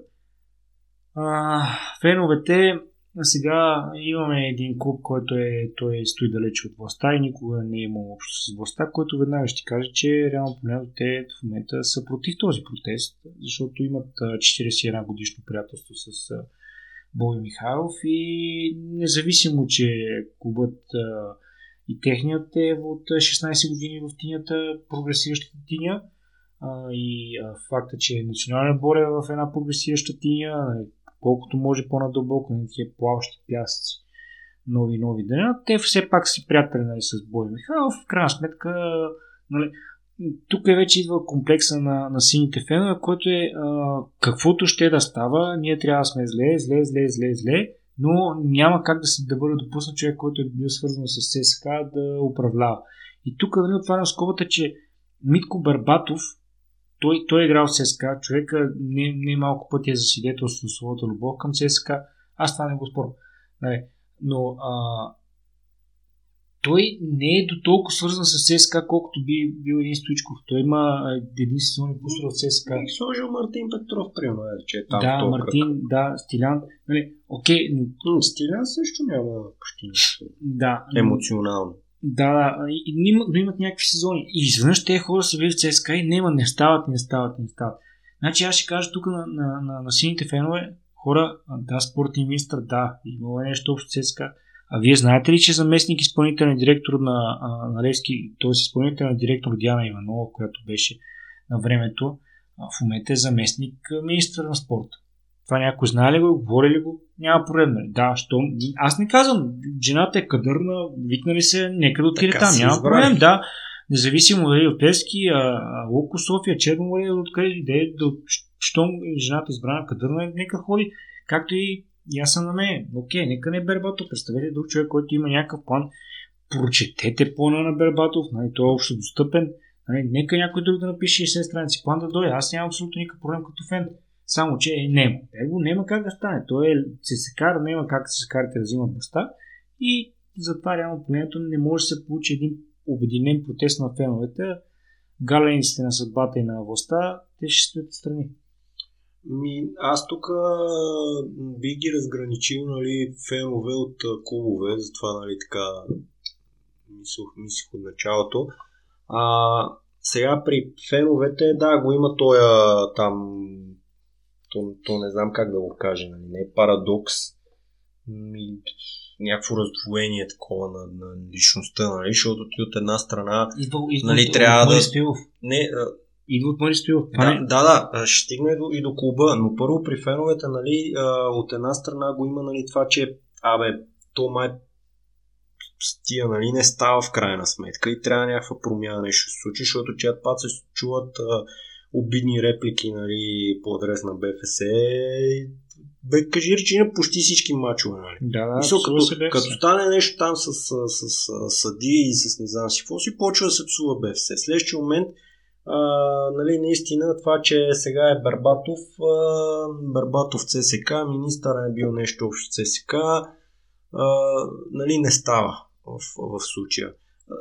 А, феновете сега имаме един клуб, който е, той стои далече от властта и никога не е имал общо с властта, който веднага ще каже, че реално погледнато те в момента са против този протест, защото имат а, 41 годишно приятелство с а, Бой Михайлов и независимо, че клубът а, и техният е от а, 16 години в тинята, прогресиращата тиня а, и а, факта, че национален бор е в една прогресираща тиня, колкото може по-надълбоко на тия плаващи пясъци нови нови дена, те все пак си приятели нали, с Бой Михайлов. В крайна сметка, нали, тук е вече идва комплекса на, на сините фенове, който е а, каквото ще да става, ние трябва да сме зле, зле, зле, зле, зле, но няма как да, се, да бъде допуснат човек, който е бил свързан с ССК да управлява. И тук нали, отварям скобата, че Митко Барбатов, той, той е играл в ССК, човека не, не малко пъти е засвидетелство своята любов към ССК, аз това не го спорвам. Нали, но а, той не е до толкова свързан с ЦСКА, колкото би бил един Стоичков. Той има един сезон и пустрал в ЦСКА. И сложил Мартин Петров, примерно, е, че е там Да, Мартин, да, Стилян. Нали, окей, но, кръг. Стилян също няма почти нищо. да. но- Емоционално. Да, и, и, имат, но имат някакви сезони. И изведнъж те хора са били в ЦСКА и няма, не стават, не стават, не стават. Значи аз ще кажа тук на, на, на, на сините фенове, хора, да, спортен министр, да, имало е нещо общо ЦСКА. А вие знаете ли, че заместник изпълнителен директор на, на Левски, т.е. изпълнителен директор Диана Иванова, която беше на времето, в момента е заместник министър на спорта. Това някой знае ли го, говори ли го? Няма проблем. нали? Да, що? Аз не казвам, жената е кадърна, викнали се, нека да отиде там. Няма избрали. проблем, да. Независимо дали от Левски, Локо, София, Черноморе, откъде иде, да, щом жената избрана кадърна, нека ходи. Както и, и аз съм на мен. Окей, нека не е Бербатов. Представете друг човек, който има някакъв план. Прочетете плана на Бербатов, нали, той е общо достъпен. Нали, нека някой друг да напише 60 страници план да дойде. Аз нямам абсолютно никакъв проблем като фен. Само, че нема. Его няма как да стане. Той е ССК, няма как ССК-рите да взимат властта и затова реално погледнато не може да се получи един обединен протест на феновете. Галениците на съдбата и на властта, те ще стоят страни. Ми, аз тук би ги разграничил нали, фенове от клубове, затова нали, така мислих, мислих от началото. А, сега при феновете, да, го има този там, то, то не знам как да го кажа, нали, не е парадокс, ми, някакво раздвоение такова на, на личността, нали, защото ти от една страна Идва, идва Нали, от, трябва от да- Стоилов. не, а, Идва от Мари Стоилов. Да, не- да, да, ще стигне и до, и до клуба, но първо при феновете, нали, а, от една страна го има, нали, това, че, абе, то май с тия, нали, не става в крайна сметка и трябва някаква промяна нещо се случи, защото чат пат се чуват а, обидни реплики, нали, по адрес на БФС. Бе, кажи речи на почти всички мачове, нали. Да, да, Мисъл, като, се като стане нещо там с, с, с, с съди и с не знам си какво си, почва да се псува БФС. Следващия момент, а, нали, наистина това, че сега е Барбатов, а, Барбатов ЦСК, министър е бил нещо общо ЦСК, а, нали, не става в, в случая.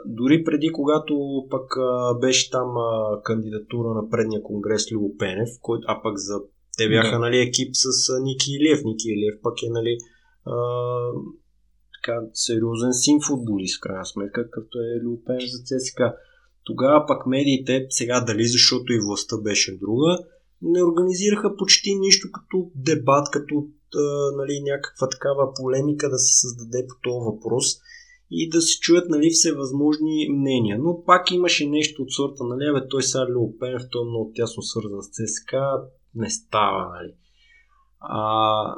Дори преди, когато пък а, беше там а, кандидатура на предния конгрес Любо Пенев, кой, а пък за те бяха да. нали, екип с а, Ники Илиев. Ники Илиев пък е нали, а, така, сериозен син футболист, в крайна сметка, като е Любо Пенев за ЦСКА. Тогава пък медиите, сега дали защото и властта беше друга, не организираха почти нищо като дебат, като а, нали, някаква такава полемика да се създаде по този въпрос и да се чуят нали, всевъзможни мнения. Но пак имаше нещо от сорта, нали, бе, той сега Лео Пенев, той е много тясно свързан с ЦСК, не става, нали. А,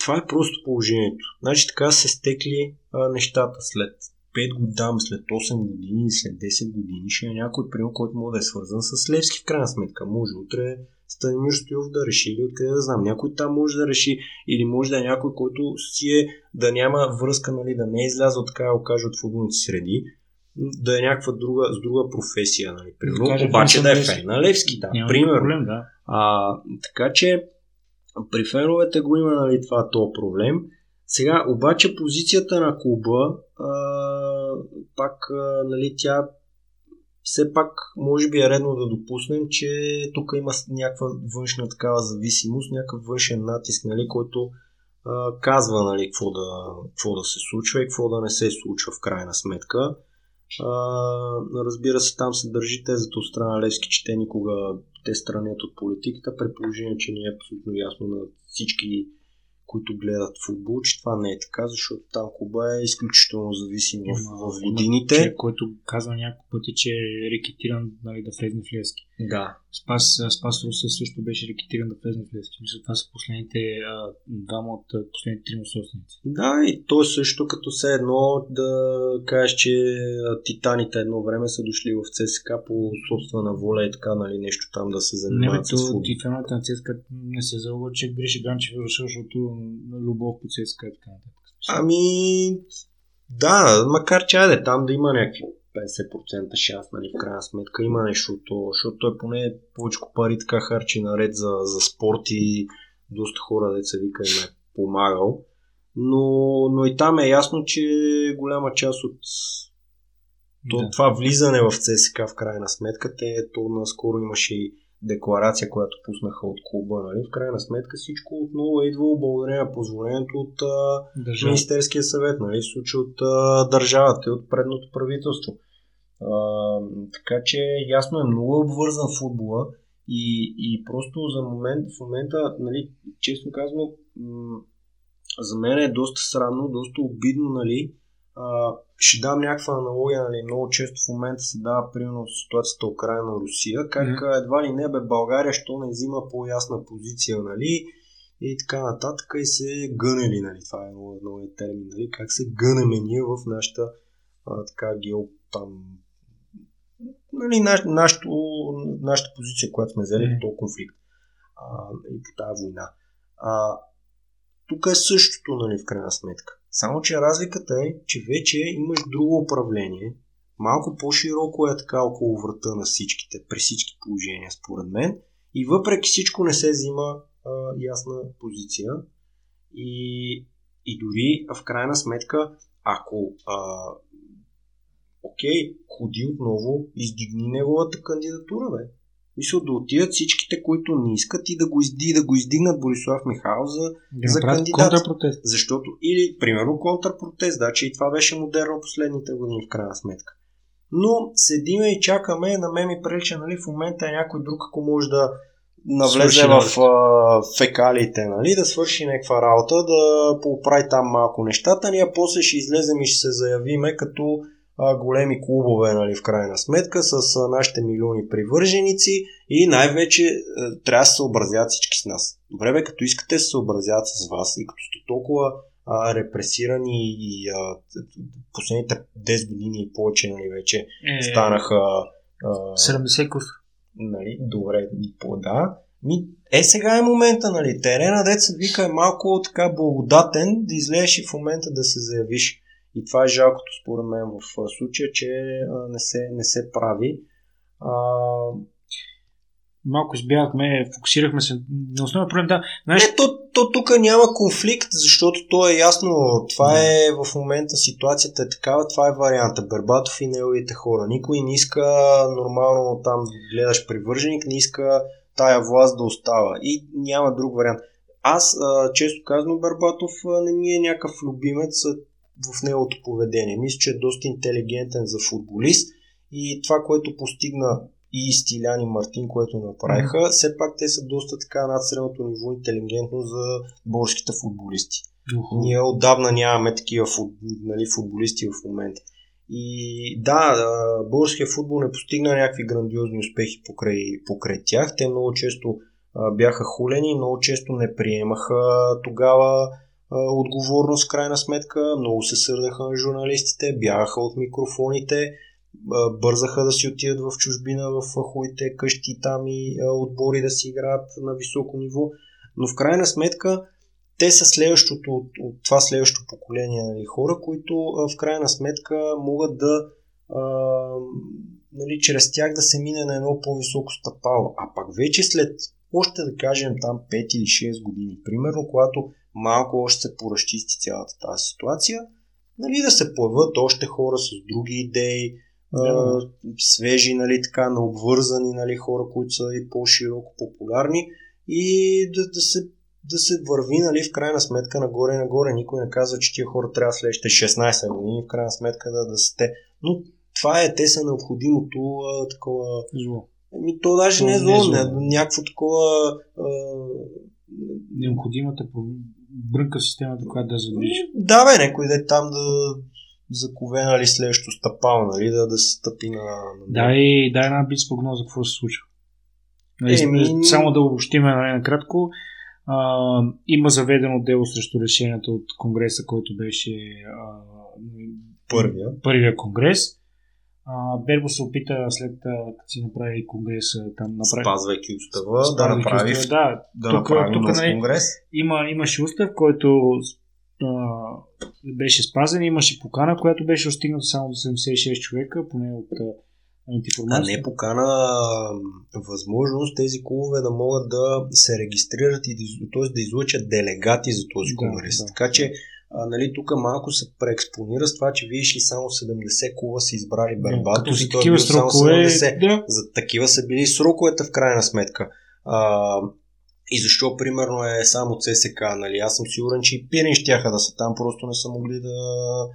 това е просто положението. Значи така се стекли а, нещата след 5 години, след 8 години, след 10 години ще е някой прием, който може да е свързан с Левски в крайна сметка. Може утре Станимир Стоилов да реши или откъде да знам. Някой там може да реши или може да е някой, който си е да няма връзка, нали, да не е излязъл така да окаже от футболните среди, да е някаква друга, с друга професия, нали, примерно, да обаче да е фен на Левски, да, Няма примерно. Проблем, да. А, така че при феновете го има нали, това то проблем. Сега, обаче позицията на клуба а, пак, а, нали, тя все пак може би е редно да допуснем, че тук има някаква външна такава зависимост, някакъв външен натиск, нали, който а, казва нали, какво, да, какво да се случва и какво да не се случва в крайна сметка. А, разбира се, там се държи тезата от страна Левски, че те никога те странят от политиката, при положение, че не е абсолютно ясно на всички които гледат футбол, че това не е така, защото там клуба е изключително зависим в, в годините. Човек, който казва няколко пъти, че е рекетиран нали, да влезне в Левски. Да. Спас, Спас Руса също беше рекетиран да влезне в Левски. Мисля, това са последните а, двама от последните трима собственици. Да, и то също като все едно да кажеш, че титаните едно време са дошли в ЦСКА по собствена воля и така, нали, нещо там да се занимават не, с футбол. Титаните на ЦСКА не се залъгва, че Гриши Ганчев е защото любов по ЦСКА и така нататък. Ами, да, макар че айде там да има някакви 50% шанс, нали, в крайна сметка има нещо, защото той поне повече пари така харчи наред за, за спорт и доста хора, деца вика, им е помагал. Но, но и там е ясно, че голяма част от то, да. това влизане в ЦСК в крайна сметка, те, то наскоро имаше и декларация, която пуснаха от клуба. Нали? В крайна сметка всичко отново е идвало благодарение на позволението от а, Министерския съвет, нали? в случай от а, държавата и от предното правителство. А, така че ясно е много обвързан футбола и, и просто за момент, в момента, нали, честно казано, м- за мен е доста срамно, доста обидно, нали, а, ще дам някаква аналогия, нали, много често в момента се дава примерно ситуацията Украина-Русия, как mm-hmm. едва ли не бе България, що не взима по-ясна позиция, нали, и така нататък и се гънели, нали, това е много, много е термин, нали, как се гънеме ние в нашата а, така гео, там, нали, наш, нашото, нашата позиция, която сме взели mm-hmm. по този конфликт а, и по тази война. А, тук е същото, нали, в крайна сметка. Само, че разликата е, че вече имаш друго управление, малко по-широко е така около врата на всичките, при всички положения, според мен. И въпреки всичко не се взима а, ясна позиция. И, и дори в крайна сметка, ако а, окей, ходи отново, издигни неговата кандидатура, бе. Мисля да отидат всичките, които не искат и да го, изди, да го издигнат Борислав Михайлов за, да за кандидат. Контрпротест. Защото, или, примерно, контрпротест, да, че и това беше модерно последните години в крайна сметка. Но седиме и чакаме, на мен ми прилича, нали, в момента е някой друг, ако може да навлезе в а, фекалите, нали, да свърши някаква работа, да поправи там малко нещата, ние после ще излезем и ще се заявиме като а, големи клубове, нали, в крайна сметка, с а, нашите милиони привърженици и най-вече а, трябва да се съобразят всички с нас. Добре, бе, като искате да се съобразят с вас и като сте толкова а, репресирани и а, последните 10 години и повече, нали, вече е, станаха... А, 70 курс. Нали, добре, по, да. Ми, е, сега е момента, нали, терена, деца вика е малко така благодатен да излезеш и в момента да се заявиш. И това е жалкото според мен в случая, че не се, не се прави. А... малко избягахме, фокусирахме се на основен проблем. Да, знаеш... Не, то, то тук няма конфликт, защото то е ясно. Това да. е в момента ситуацията е такава, това е варианта. Бербатов и неговите хора. Никой не иска нормално там гледаш привърженик, не иска тая власт да остава. И няма друг вариант. Аз, често казвам, Бербатов не ми е някакъв любимец в неговото поведение. Мисля, че е доста интелигентен за футболист и това, което постигна и Стилян и Мартин, което направиха, mm-hmm. все пак те са доста така над средното ниво интелигентно за българските футболисти. Mm-hmm. Ние отдавна нямаме такива фут, нали, футболисти в момента. И да, българския футбол не постигна някакви грандиозни успехи покрай, покрай тях. Те много често бяха хулени, много често не приемаха тогава отговорност в крайна сметка, много се сърдаха на журналистите, бягаха от микрофоните, бързаха да си отидат в чужбина, в хубавите къщи там и отбори да си играят на високо ниво. Но в крайна сметка те са следващото, от, от това следващо поколение нали, хора, които в крайна сметка могат да а, нали, чрез тях да се мине на едно по-високо стъпало. А пак вече след още да кажем там 5 или 6 години, примерно, когато малко още се поразчисти цялата тази ситуация, нали, да се появят още хора с други идеи, да. свежи, нали, така, наобвързани нали, хора, които са и по-широко популярни и да, да, се, да се върви нали, в крайна сметка нагоре и нагоре. Никой не казва, че тия хора трябва следващите 16 години в крайна сметка да, да сте. Но това е, те са необходимото а, такова... Зло. Еми, то даже то не е зло, не, някакво такова... А, Необходимата брънка системата, която да задвижи. Да, бе, някой да е там да закове нали, следващото стъпало, нали, да, да се стъпи на... Да, и дай една бит прогноза какво се случва. Нали, Еми... Само да обобщим нали, накратко. А, има заведено дело срещу решението от Конгреса, който беше а, първия. първия конгрес. А, Бербо се опита след като си направи конгреса там направи... Спазвайки устава, да направи, устава, да, да тук, направи тук, нали, конгрес. Има, имаше устав, който а, беше спазен. Имаше покана, която беше остигната само до 76 човека, поне от а не покана възможност тези клубове да могат да се регистрират и т.е. да излучат делегати за този конгрес. Да, да. Така че а, нали, тук малко се преекспонира с това, че виж ли само 70 клуба са избрали Бербатов и той е бил само 70. Да. За такива са били сроковете в крайна сметка. А, и защо, примерно, е само ЦСК, нали? Аз съм сигурен, че и Пирин щяха да са там, просто не са могли да,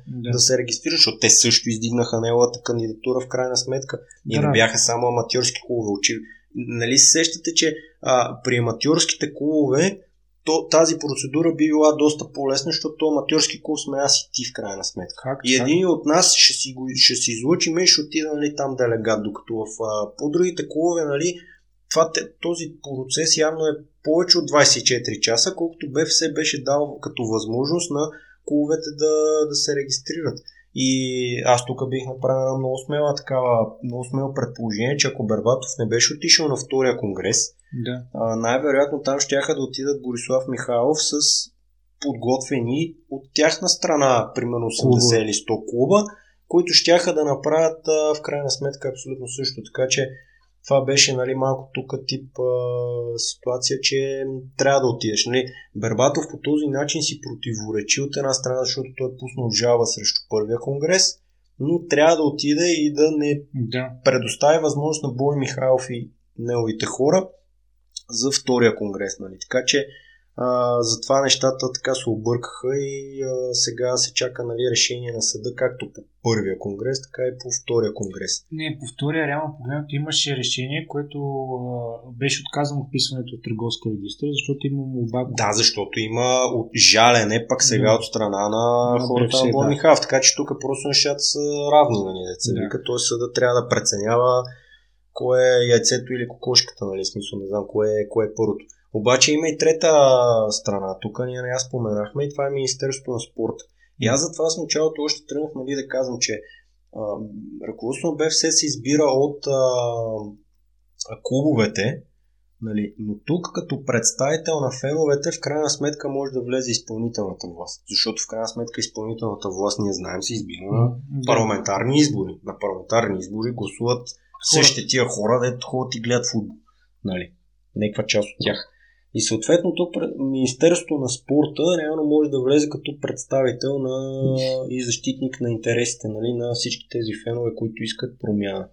да. да се регистрират, защото те също издигнаха неговата кандидатура в крайна сметка. И да. не бяха само аматьорски клубове. Нали се сещате, че а, при аматьорските клубове то, тази процедура би била доста по-лесна, защото аматьорски клуб сме аз и ти в крайна сметка. Как, и един от нас ще си, ще си излучим и ще отида нали, там делегат, докато в а, по-другите клубове, нали, това, този процес явно е повече от 24 часа, колкото БФС беше дал като възможност на клубовете да, да се регистрират. И аз тук бих направил много смела такава, много смело предположение, че ако Бербатов не беше отишъл на втория конгрес, да. а, най-вероятно там ще да отидат Борислав Михайлов с подготвени от тяхна страна, примерно 80 или 100 клуба, които ще да направят а, в крайна сметка абсолютно също. Така че това беше нали, малко тук тип а, ситуация, че трябва да отидеш. Нали. Бербатов по този начин си противоречи от една страна, защото той е пуснал жава срещу първия конгрес, но трябва да отиде и да не да. предостави възможност на Бой Михайлов и неговите хора за втория конгрес. Нали. Така че а, затова нещата така се объркаха и а, сега се чака нали, решение на съда както по първия конгрес, така и по втория конгрес. Не, по втория реално погледнато имаше решение, което а, беше отказано вписването в търговска регистр, защото има молба. Да, защото има от жалене пък сега да. от страна на, на хората на Борнихав, така че тук просто нещата са равни на нали, деца. Да. Вика, той съда трябва да преценява кое е яйцето или кокошката, нали, смисъл, не знам кое е, кое е първото. Обаче има и трета страна. Тук ние не я споменахме и това е Министерството на спорт. И аз затова с началото още тръгнах нали, да казвам, че а, ръководството на БФС се избира от а, клубовете, Нали, но тук като представител на феновете в крайна сметка може да влезе изпълнителната власт. Защото в крайна сметка изпълнителната власт ние знаем се избира на парламентарни избори. На парламентарни избори гласуват същите тия хора, дето ходят и гледат футбол. нали, някаква част от тях. И съответно тук Министерството на спорта реално може да влезе като представител на и защитник на интересите нали, на всички тези фенове, които искат промяна.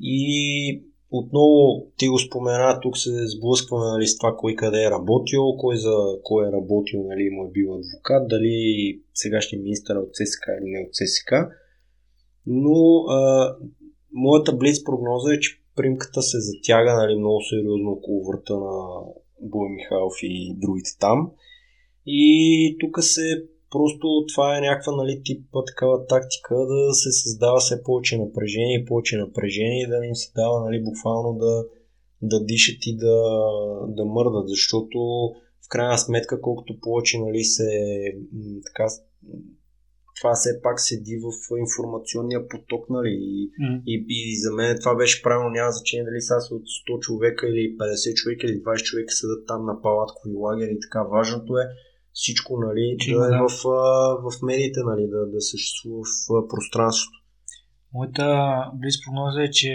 И отново ти го спомена, тук се сблъскваме нали, с това кой къде е работил, кой за кой е работил, нали, му е бил адвокат, дали сегашният министър е от ЦСК или не от ЦСК. Но а, моята близ прогноза е, че примката се затяга нали, много сериозно около врата на Боя Михайлов и другите там. И тук се просто това е някаква нали, типа такава тактика да се създава все повече напрежение и повече напрежение и да им се дава нали, буквално да, да дишат и да, да мърдат, защото в крайна сметка колкото повече нали, се така това все пак седи в информационния поток, нали? И, mm. и, и за мен това беше правилно, няма значение дали са от 100 човека или 50 човека или 20 човека седат там на палаткови лагери и така. Важното е всичко, нали, Че, да, да е в, в медиите, нали, да, да съществува в пространството. Моята близ прогноза е, че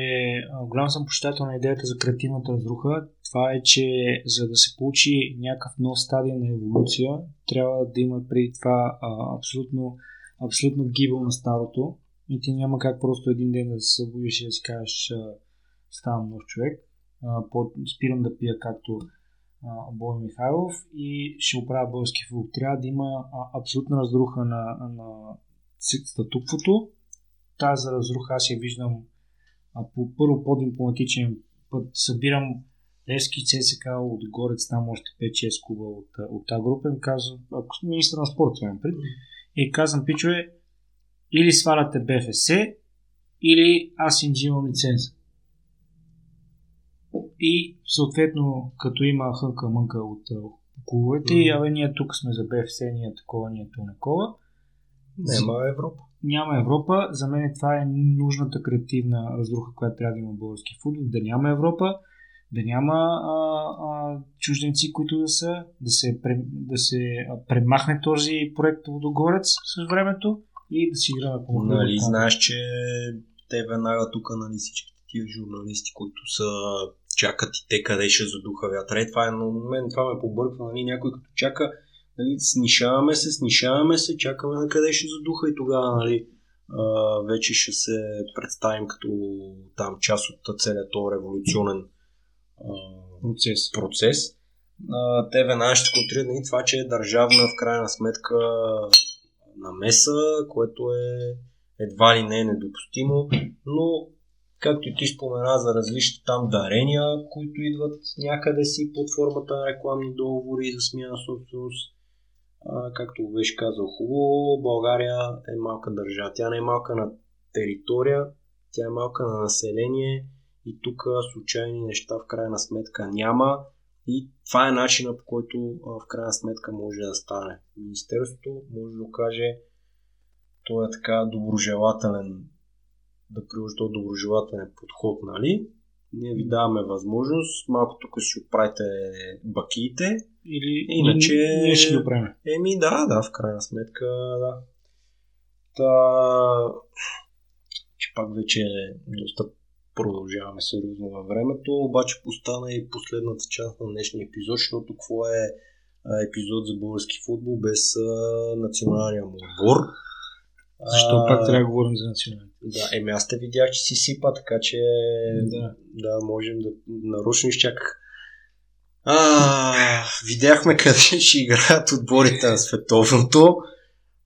голям съм почитател на идеята за креативната разруха. Това е, че за да се получи някакъв нов стадий на еволюция, трябва да има преди това а, абсолютно абсолютно гибел на старото и ти няма как просто един ден да се събудиш и да си кажеш ставам нов човек, спирам да пия както Бой Михайлов и ще оправя български футбол. Трябва да има абсолютна разруха на, на статуквото. Тази разруха аз я виждам по първо по-дипломатичен път. Събирам Левски, ЦСК, от Горец, там още 5-6 клуба от, от тази група. Им казвам, ако министър на спорта имам пред, и казвам, пичове, или сваляте БФС, или аз им взимам лиценза. И съответно, като има хънка мънка от клубовете, mm-hmm. абе ние тук сме за БФС, ние такова, ние такова. Няма Европа. Няма Европа. За мен това е нужната креативна разруха, която трябва да има български футбол. Да няма Европа, да няма а, а, чужденци, които да са, да се, да се премахне този проект Водогорец с времето и да си играме по Нали, знаеш, че те веднага тук, нали, всичките тия журналисти, които са чакат и те къде ще задуха вятъра. Е, това е на мен, това ме побърква, нали, някой като чака, нали, снишаваме се, снишаваме се, чакаме на къде ще задуха и тогава, нали, а, вече ще се представим като там част от целият този революционен процес. процес. Те веднага ще контрират и това, че е държавна в крайна сметка намеса, което е едва ли не е недопустимо, но както и ти спомена за различни там дарения, които идват някъде си под формата на рекламни договори за смяна собственост. Както беше казал хубаво, България е малка държава. Тя не е малка на територия, тя е малка на население и тук случайни неща в крайна сметка няма и това е начина по който в крайна сметка може да стане. Министерството може да каже той е така доброжелателен да приложи този доброжелателен подход, нали? Ние ви даваме възможност, малко тук си оправите бакиите. Или иначе... Ние ще ги оправим. Еми да, да, в крайна сметка, да. Та... Че пак вече е доста продължаваме сериозно във времето, обаче постана и последната част на днешния епизод, защото какво е епизод за български футбол без националния му отбор. Защо а, пак трябва да говорим за националния? Да, еми аз те видях, че си сипа, така че да, да можем да нарочно изчаках. А, видяхме къде ще играят отборите на световното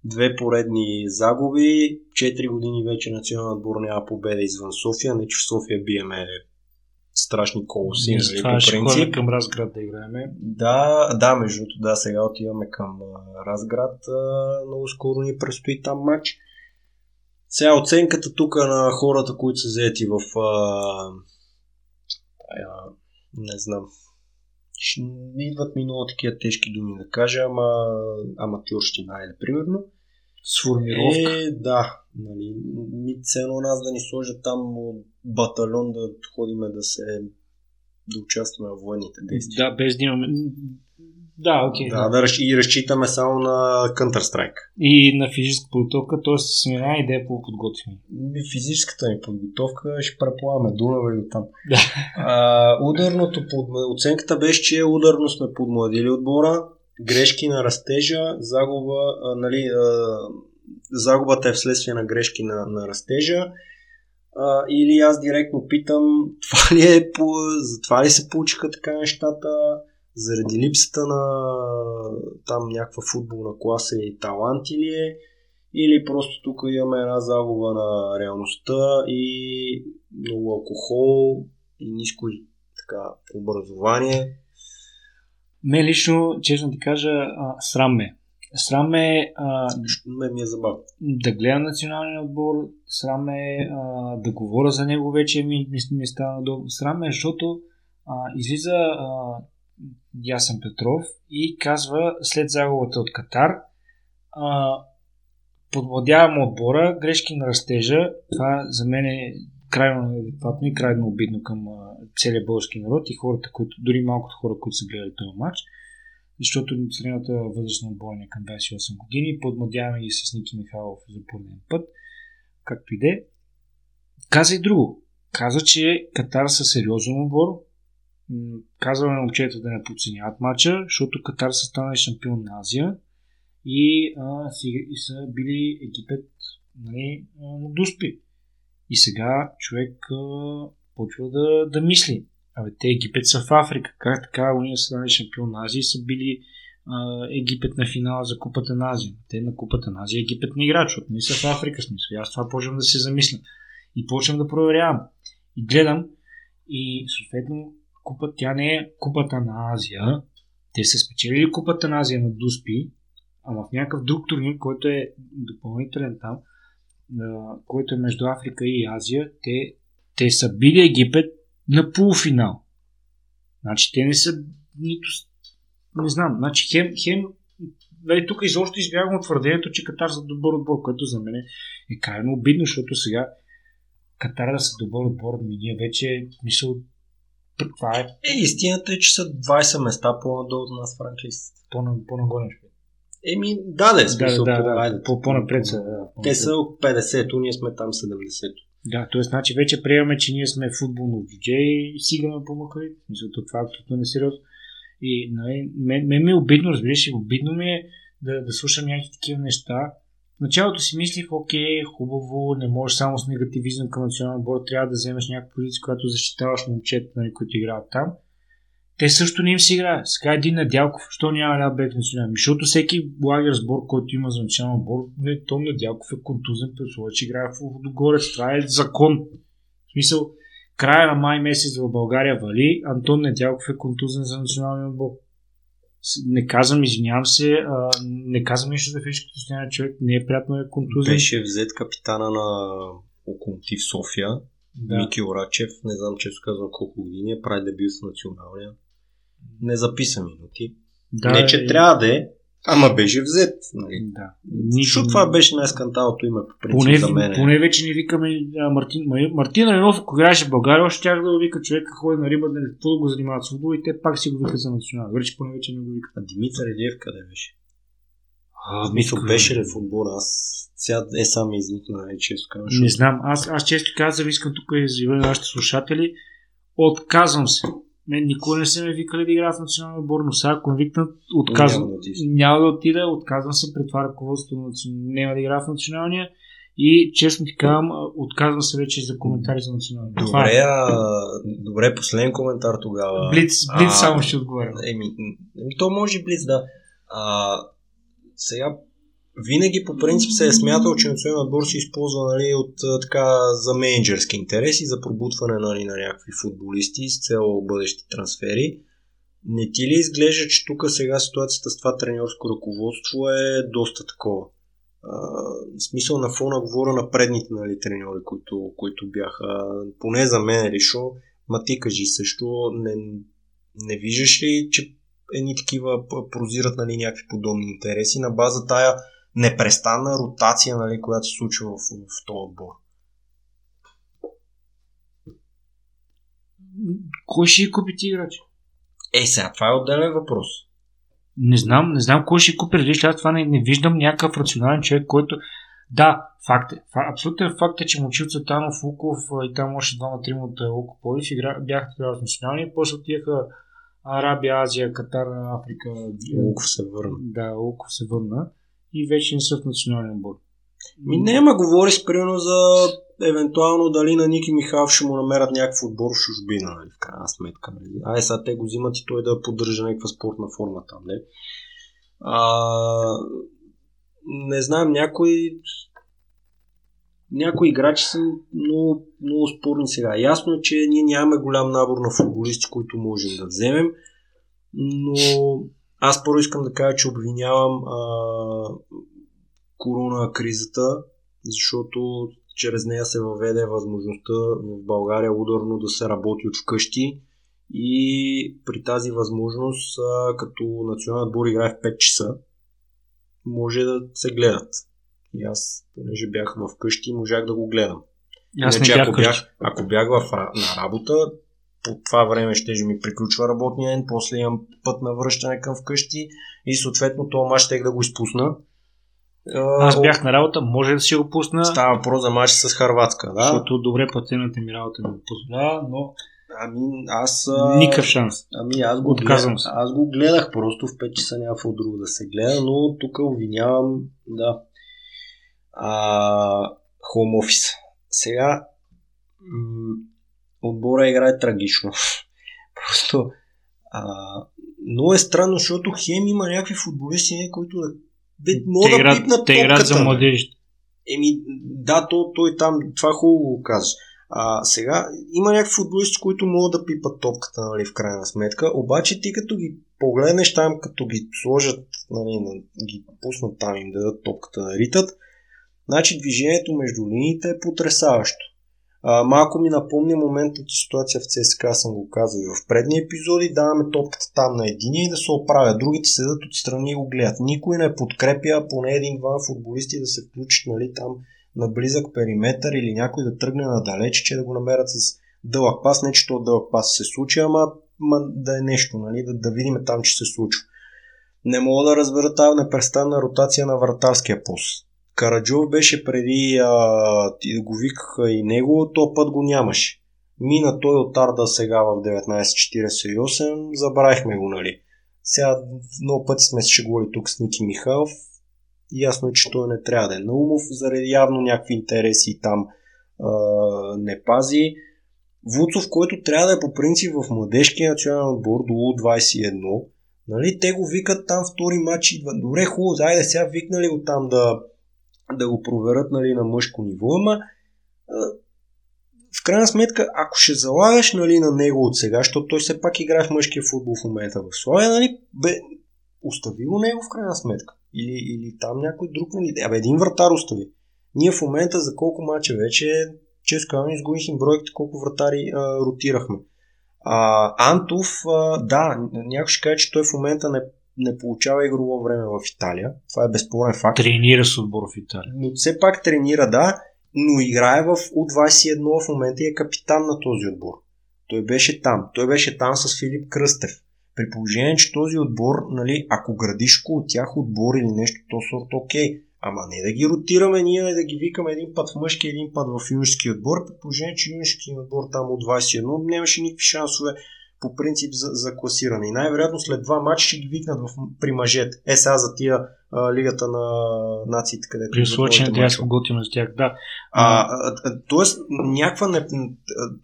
две поредни загуби, 4 години вече националният отбор няма победа извън София, не че в София биеме страшни колоси. Нали, това по принцип. към Разград да играеме. Да, да, между да, сега отиваме към Разград. Много скоро ни предстои там матч. Сега оценката тук на хората, които са заети в а, а, не знам, идват ми много такива тежки думи да кажа, ама аматьорщина е, примерно. Сформировка. Е, да. Нали, ми цено нас да ни сложат там батальон да ходиме да се да участваме в военните действия. Да, без да имаме Да, окей. Да, да, разч- и разчитаме само на Counter-Strike. И на физическа подготовка, т.е. с една идея по подготвяне. Ми, Физическата ни подготовка ще преплаваме Дунава и до там. Да. А, ударното под... Оценката беше, че ударно сме подмладили отбора, грешки на растежа, загуба, а, нали, а, загубата е вследствие на грешки на, на растежа. А, или аз директно питам, това ли е, по, за това ли се получиха така нещата, заради липсата на там някаква футболна класа и талант или е, или просто тук имаме една загуба на реалността и много алкохол и ниско така образование. Ме лично, честно ти кажа, а, срам ме. Срам ме а, Ме ми е забавно. да гледам националния отбор, срам ме а, да говоря за него вече ми, ми, ми става удобно. Срам ме, защото а, излиза а, Ясен Петров и казва след загубата от Катар а, подвладявам отбора, грешки на растежа. Това за мен е крайно неадекватно и крайно обидно към а, целия български народ и хората, които, дори малкото хора, които са гледали този матч. Защото средната възраст на отбора е към 28 години. Подмладяваме и с Ники Михайлов за пореден път. Както и де. Каза и друго. Каза, че Катар са сериозен отбор. М, Казва на момчета да не подценяват матча, защото Катар са станали шампион на Азия и, а, си, и са били Египет нали, на дуспи. И сега човек а, почва да, да мисли. Абе, те Египет са в Африка. Как така уния са станали шампион на Азия и са били а, Египет на финала за Купата на Азия. Те на Купата на Азия Египет не играят, защото не са в Африка смисъл. Аз това почвам да се замисля. И почвам да проверявам. И гледам и съответно купа, тя не е Купата на Азия. Те са спечелили Купата на Азия на Дуспи, ама в някакъв друг турнир, който е допълнителен там, който е между Африка и Азия, те, те са били Египет на полуфинал. Значи те не са нито... Не знам, значи хем, хем Дали, тук изобщо избягвам твърдението, че Катар са добър отбор, което за мен е крайно обидно, защото сега Катар да са добър отбор, ми ние вече, мисъл, това е Е, истината е, че са 20 места по-надолу от нас франчайз. по- по-нагоре. Еми, да, да, е Да, смисъл, да, по- да, айде. по- по-напред са. Да, Те по-напред. са 50-то, ние сме там 70-то. Да, т.е. значи вече приемаме, че ние сме футболно джудже и сигаме по махали. Мисля, то това е абсолютно несериозно. И нали, мен, мен ми е обидно, разбираш, обидно ми е да, да слушам някакви такива неща. Началото си мислих, окей, хубаво, не можеш само с негативизъм към националния отбор, трябва да вземеш някаква позиция, която защитаваш момчета, нали, които играят там. Те също не им си играят. Сега един Надялков, що няма ляв бек национален? Защото всеки лагер сбор, който има за национален отбор, не, Том Надялков е контузен при че играе в Лудогорец. Това е закон. В смисъл, края на май месец в България вали, Антон Недялков е контузен за националния отбор. Не казвам, извинявам се, а, не казвам нищо за физическото състояние на човек, не е приятно е контузен. Беше взет капитана на Локомотив София, да. Мики Орачев, не знам често казвам колко години, е, прави дебют с националния. Не записа минути. да, не, че е- трябва да е, ама беше взет. Нали. Да. Защото това беше най-скандалното име по принцип Поне, за мен. поне вече не викаме а, Мартин. Ма- Мартин Ренов, ако играеше в България, още тях да го вика човек, ходи на риба, да не го занимават с футбол и те пак си го викат за национал. Вече поне вече не го викат. А Димитър Илиев къде беше? А, В смисъл беше ли в отбора? Аз сега е сам изникна най-често. Не знам. Аз, аз често казвам, искам тук да на нашите слушатели. Отказвам се. Мен никога не са ме викали да играя в националния отбор, но сега ако викнат, отказвам. Няма да. Няма да отида, отказвам се пред това ръководство на наци- няма да играя в националния и честно ти казвам, отказвам се вече за коментари за националния. Това Добре, е. а, добре, последен коментар тогава. Блиц, блиц А, само ще отговарям. Еми, еми, то може Блиц, да. А, сега, винаги по принцип се е смятал, че националният отбор се използва нали, от така за менеджерски интереси, за пробутване нали, на някакви футболисти с цел бъдещи трансфери. Не ти ли изглежда, че тук сега ситуацията с това тренерско ръководство е доста такова? А, в смисъл на фона говоря на предните нали, треньори, които, които бяха, поне за мен лично, ма ти кажи също, не, не виждаш ли, че едни такива прозират нали, някакви подобни интереси на база тая непрестанна ротация, нали, която се случва в, в този отбор? Кой ще купи ти играчи? Е, сега това е отделен въпрос. Не знам, не знам кой ще купи различни. Аз това не, не виждам някакъв рационален човек, който да, факт е. Абсолютен факт е, че Мочил Цветанов, Луков и там още двама-трима от Луко Полив бяха тогава с национални, после отиха Арабия, Азия, Катар, Африка. Луков се върна. Да, Луков се върна и вече не са в национален отбор. Ми не, ма говори спрямо за евентуално дали на Ники Михайлов ще му намерят някакъв отбор в чужбина, нали, в крайна сметка. Нали. Ай, сега те го взимат и той да поддържа някаква спортна форма там. Не? А, не знам, някои някои играчи са много, много спорни сега. Ясно е, че ние нямаме голям набор на футболисти, които можем да вземем, но аз първо искам да кажа, че обвинявам а, корона кризата, защото чрез нея се въведе възможността в България ударно да се работи от вкъщи и при тази възможност, а, като национален отбор играе в 5 часа, може да се гледат. И аз, понеже бях в къщи, можах да го гледам. Аз Иначе, не ако, бях, ако бях в, на работа, по това време ще ми приключва работния ден, после имам път на връщане към вкъщи и съответно това мач ще да го изпусна. Аз бях на работа, може да си го пусна. Става въпрос за матч с Харватска, да? Защото добре платената ми работа ми го позволява, но Ами аз... Никакъв шанс. Ами аз го, Отказвам гледах, аз го гледах просто в 5 часа няма какво друго да се гледа, но тук обвинявам, да, а, home office. Сега м- отбора играе трагично. Просто а, много е странно, защото Хем има някакви футболисти, които да бе, могат да пипнат Те играят за младежите. Еми, да, то, той там, това хубаво го казваш. А, сега има някакви футболисти, които могат да пипат топката, нали, в крайна сметка, обаче ти като ги погледнеш там, като ги сложат, нали, ги пуснат там, им дадат топката да ритат, Значи движението между линиите е потрясаващо. А, малко ми напомня моментната ситуация в ЦСКА, съм го казал и в предни епизоди, даваме топката там на единия и да се оправя. Другите седат отстрани и го гледат. Никой не подкрепя поне един-два футболисти да се включат нали, там на близък периметър или някой да тръгне надалеч, че да го намерят с дълъг пас. Не, че то дълъг пас се случи, ама, ама да е нещо, нали, да, да видим там, че се случва. Не мога да разбера тази непрестанна ротация на вратарския пост. Караджов беше преди а, да го викаха и него, то път го нямаше. Мина той от Арда сега в 1948, забравихме го, нали. Сега много пъти сме се шегували тук с Ники Михайлов. Ясно е, че той не трябва да е Наумов, заради явно някакви интереси там а, не пази. Вуцов, който трябва да е по принцип в младежкия национален отбор до 21, нали, те го викат там втори матч. Добре, хубаво, зайде сега викнали го там да, да го проверят нали, на мъжко ниво, ама в крайна сметка, ако ще залагаш нали, на него от сега, защото той все пак играе в мъжкия футбол в момента в Славия, нали, бе, остави го него в крайна сметка. Или, или там някой друг, нали, абе един вратар остави. Ние в момента за колко мача вече, често казвам, изгубих им бройките, колко вратари а, ротирахме. А, Антов, а, да, някой ще каже, че той в момента не не получава игрово време в Италия. Това е безспорен факт. Тренира с отбор в Италия. Но все пак тренира, да, но играе в U21 в момента и е капитан на този отбор. Той беше там. Той беше там с Филип Кръстев. При положение, че този отбор, нали, ако градиш около тях отбор или нещо, то сорт окей. Ама не да ги ротираме ние да ги викаме един път в мъжки, един път в юношески отбор, при положение, че юношески отбор там от 21 нямаше никакви шансове по принцип за, за класиране. И най-вероятно след два матча ще ги викнат в, при мъжете. Е сега за тия а, лигата на нациите, където. При трябва да се готим за тях, да. А, а, тоест, някаква не,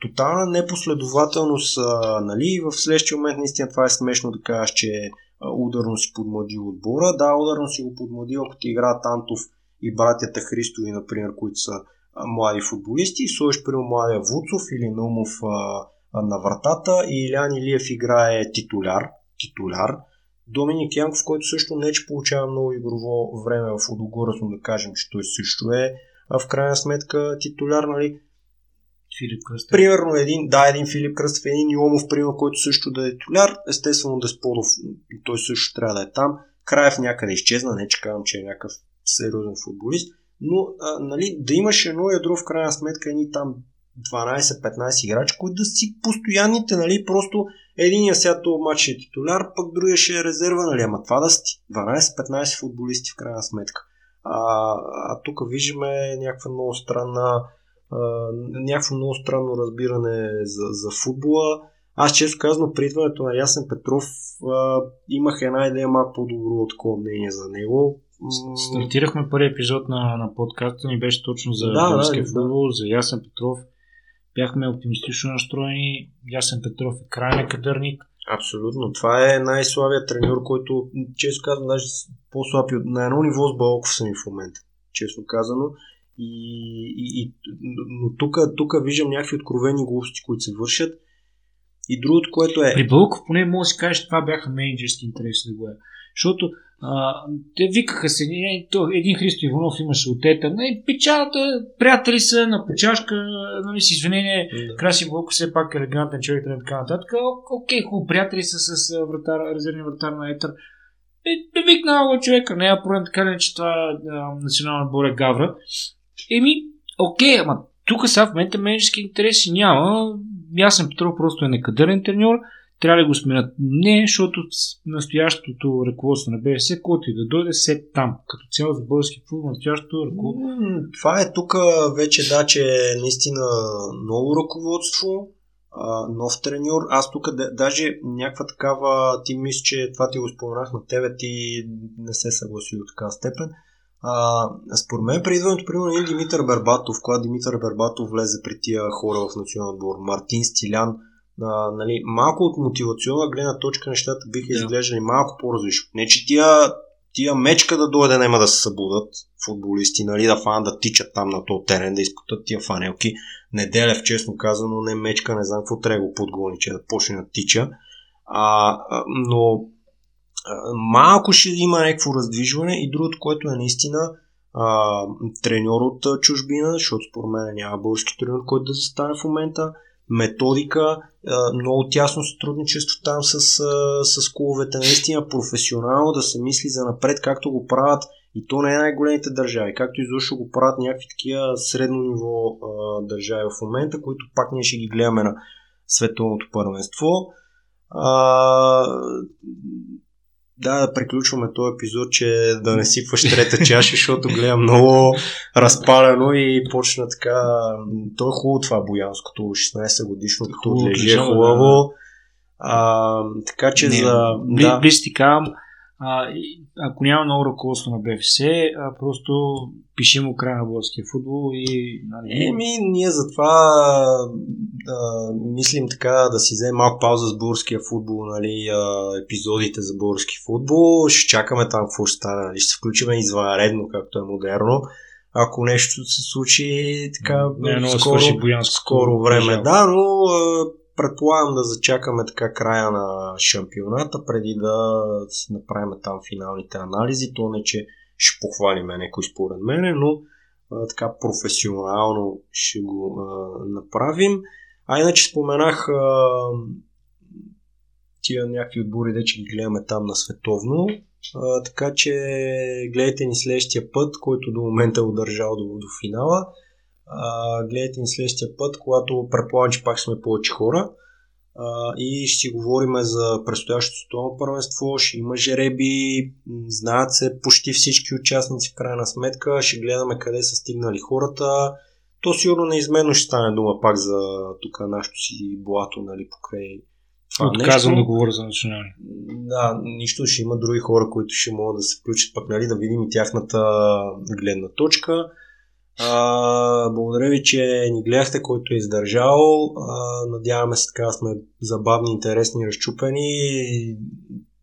тотална непоследователност, а, нали, в следващия момент наистина това е смешно да кажеш, че ударно си подмладил отбора. Да, ударно си го подмладил, ако ти играят Антов и братята Христови, например, които са млади футболисти, и сложиш при младия Вуцов или Наумов а, на вратата и Илян Илиев играе титуляр, титуляр. Доминик Янков, който също не че получава много игрово време в Удогорец, но да кажем, че той също е а в крайна сметка титуляр, нали? Филип Кръстев. Примерно един, да, един Филип Кръстев, един Йомов, пример, който също да е титуляр. Естествено Десподов, той също трябва да е там. Краев някъде изчезна, не че казвам, че е някакъв сериозен футболист, но а, нали, да имаш едно ядро в крайна сметка, едни там 12-15 играчи, които да си постоянните, нали, просто единия сега този матч ще е титуляр, пък другия ще е резерва, нали, ама това да сте 12-15 футболисти в крайна сметка. А, а тук виждаме някаква много странна някакво много странно разбиране за, за футбола. Аз често казвам, при идването на Ясен Петров а, имах една идея малко по-добро такова мнение за него. Стартирахме първи епизод на, на подкаста ни беше точно за да, българския да, футбол, да. за Ясен Петров. Бяхме оптимистично настроени. Ясен Петров е крайен кадърник. Абсолютно. Това е най-слабият треньор, който, често казвам, даже по-слаб на едно ниво с Балков съм в момента. Честно казано. И, и, и, но тук виждам някакви откровени глупости, които се вършат. И другото, което е... При Бълков поне може да се каже, че това бяха менеджерски интереси да го е. Защото а, те викаха се, един Христо Иванов имаше от ета, не, печалата, приятели са на почашка, нали, с извинение, да. Краси Бълков все пак елегантен човек и така нататък. Окей, хубаво, приятели са с вратар, резервния вратар на Етър. Е, да викна човека, не е проблем, така не, че това национална отбор е Гавра. Еми, окей, ама тук сега в момента менеджерски интереси няма. Ясен Петров просто е некадърен треньор. Трябва да го сменят. Не, защото настоящото ръководство на БС, който и да дойде, се там. Като цяло за български футбол, настоящото ръководство. Това е тук вече, да, че е наистина ново ръководство, нов треньор. Аз тук даже някаква такава, ти мисля, че това ти го споменах на тебе, ти не се съгласи до така степен а, според мен при идването, примерно, един Димитър Бербатов, когато Димитър Бербатов влезе при тия хора в националния отбор, Мартин Стилян, а, нали, малко от мотивационна гледна точка нещата биха yeah. изглеждали малко по-различно. Не, че тия, тия мечка да дойде, няма да се събудат футболисти, нали, да фан да тичат там на този терен, да изпутат тия фанелки. Неделев, честно казано, не мечка, не знам какво трябва го подгони, че да почне да тича. А, но малко ще има някакво раздвижване и другото, което е наистина а, треньор от чужбина, защото според мен няма български треньор, който да застане в момента, методика, много тясно сътрудничество там с, с клубовете, наистина професионално да се мисли за напред, както го правят и то не е най-големите държави, както изобщо го правят някакви такива средно ниво държави в момента, които пак ние ще ги гледаме на световното първенство. Да, да приключваме този епизод, че да не сипваш трета чаша, защото гледам много разпалено и почна така... То е хубаво това боянското, 16 годишно, като отлежи е хубаво. А, така че не, за... Да. Близ ти казвам, а, ако няма много ръководство на БФС, а, просто пишем му край на българския футбол и... Нали... Еми, ние затова да, мислим така да си вземем малко пауза с българския футбол, нали, а, епизодите за български футбол. Ще чакаме там какво ще стане. Нали, ще се включим извънредно, както е модерно. Ако нещо се случи така не, не, скоро, скоро време, да, но предполагам да зачакаме така края на шампионата, преди да направим там финалните анализи. То не, че ще похвалиме някой според мене, но а, така професионално ще го а, направим. А иначе споменах а, тия някакви отбори, де че ги гледаме там на световно. А, така че гледайте ни следващия път, който до момента е удържал до, до финала. А, гледайте ни следващия път, когато предполагам, че пак сме повече хора. А, и ще си говорим за предстоящото световно първенство. Ще има жереби, знаят се почти всички участници в крайна сметка. Ще гледаме къде са стигнали хората. То сигурно неизменно ще стане дума пак за тук нашото си блато, нали, покрай това Отказвам нещо. да говоря за национални. Да, нищо ще има други хора, които ще могат да се включат пък, нали, да видим и тяхната гледна точка. А, благодаря ви, че ни гледахте, който е издържал. А, надяваме се така сме забавни, интересни, разчупени.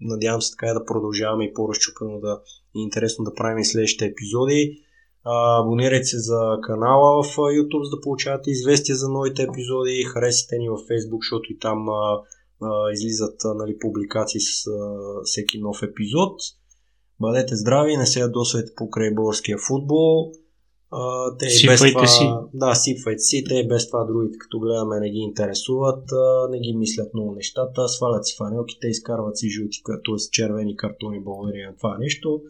Надявам се така да продължаваме и по-разчупено да е интересно да правим и следващите епизоди. А, абонирайте се за канала в YouTube, за да получавате известия за новите епизоди. Харесайте ни във Facebook, защото и там а, а, излизат а, нали, публикации с а, всеки нов епизод. Бъдете здрави, не се ядосвайте покрай българския футбол. Те и без това, си. Да, сипвайте си. Те без това другите, като гледаме, не ги интересуват, не ги мислят много нещата, свалят си фанелките, изкарват си жълти, т.е. червени картони, благодарение на това нещо.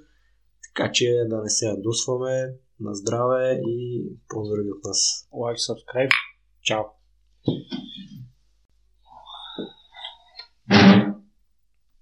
Така че да не се ядосваме. На здраве и поздрави от нас. Лайк, subscribe. Чао.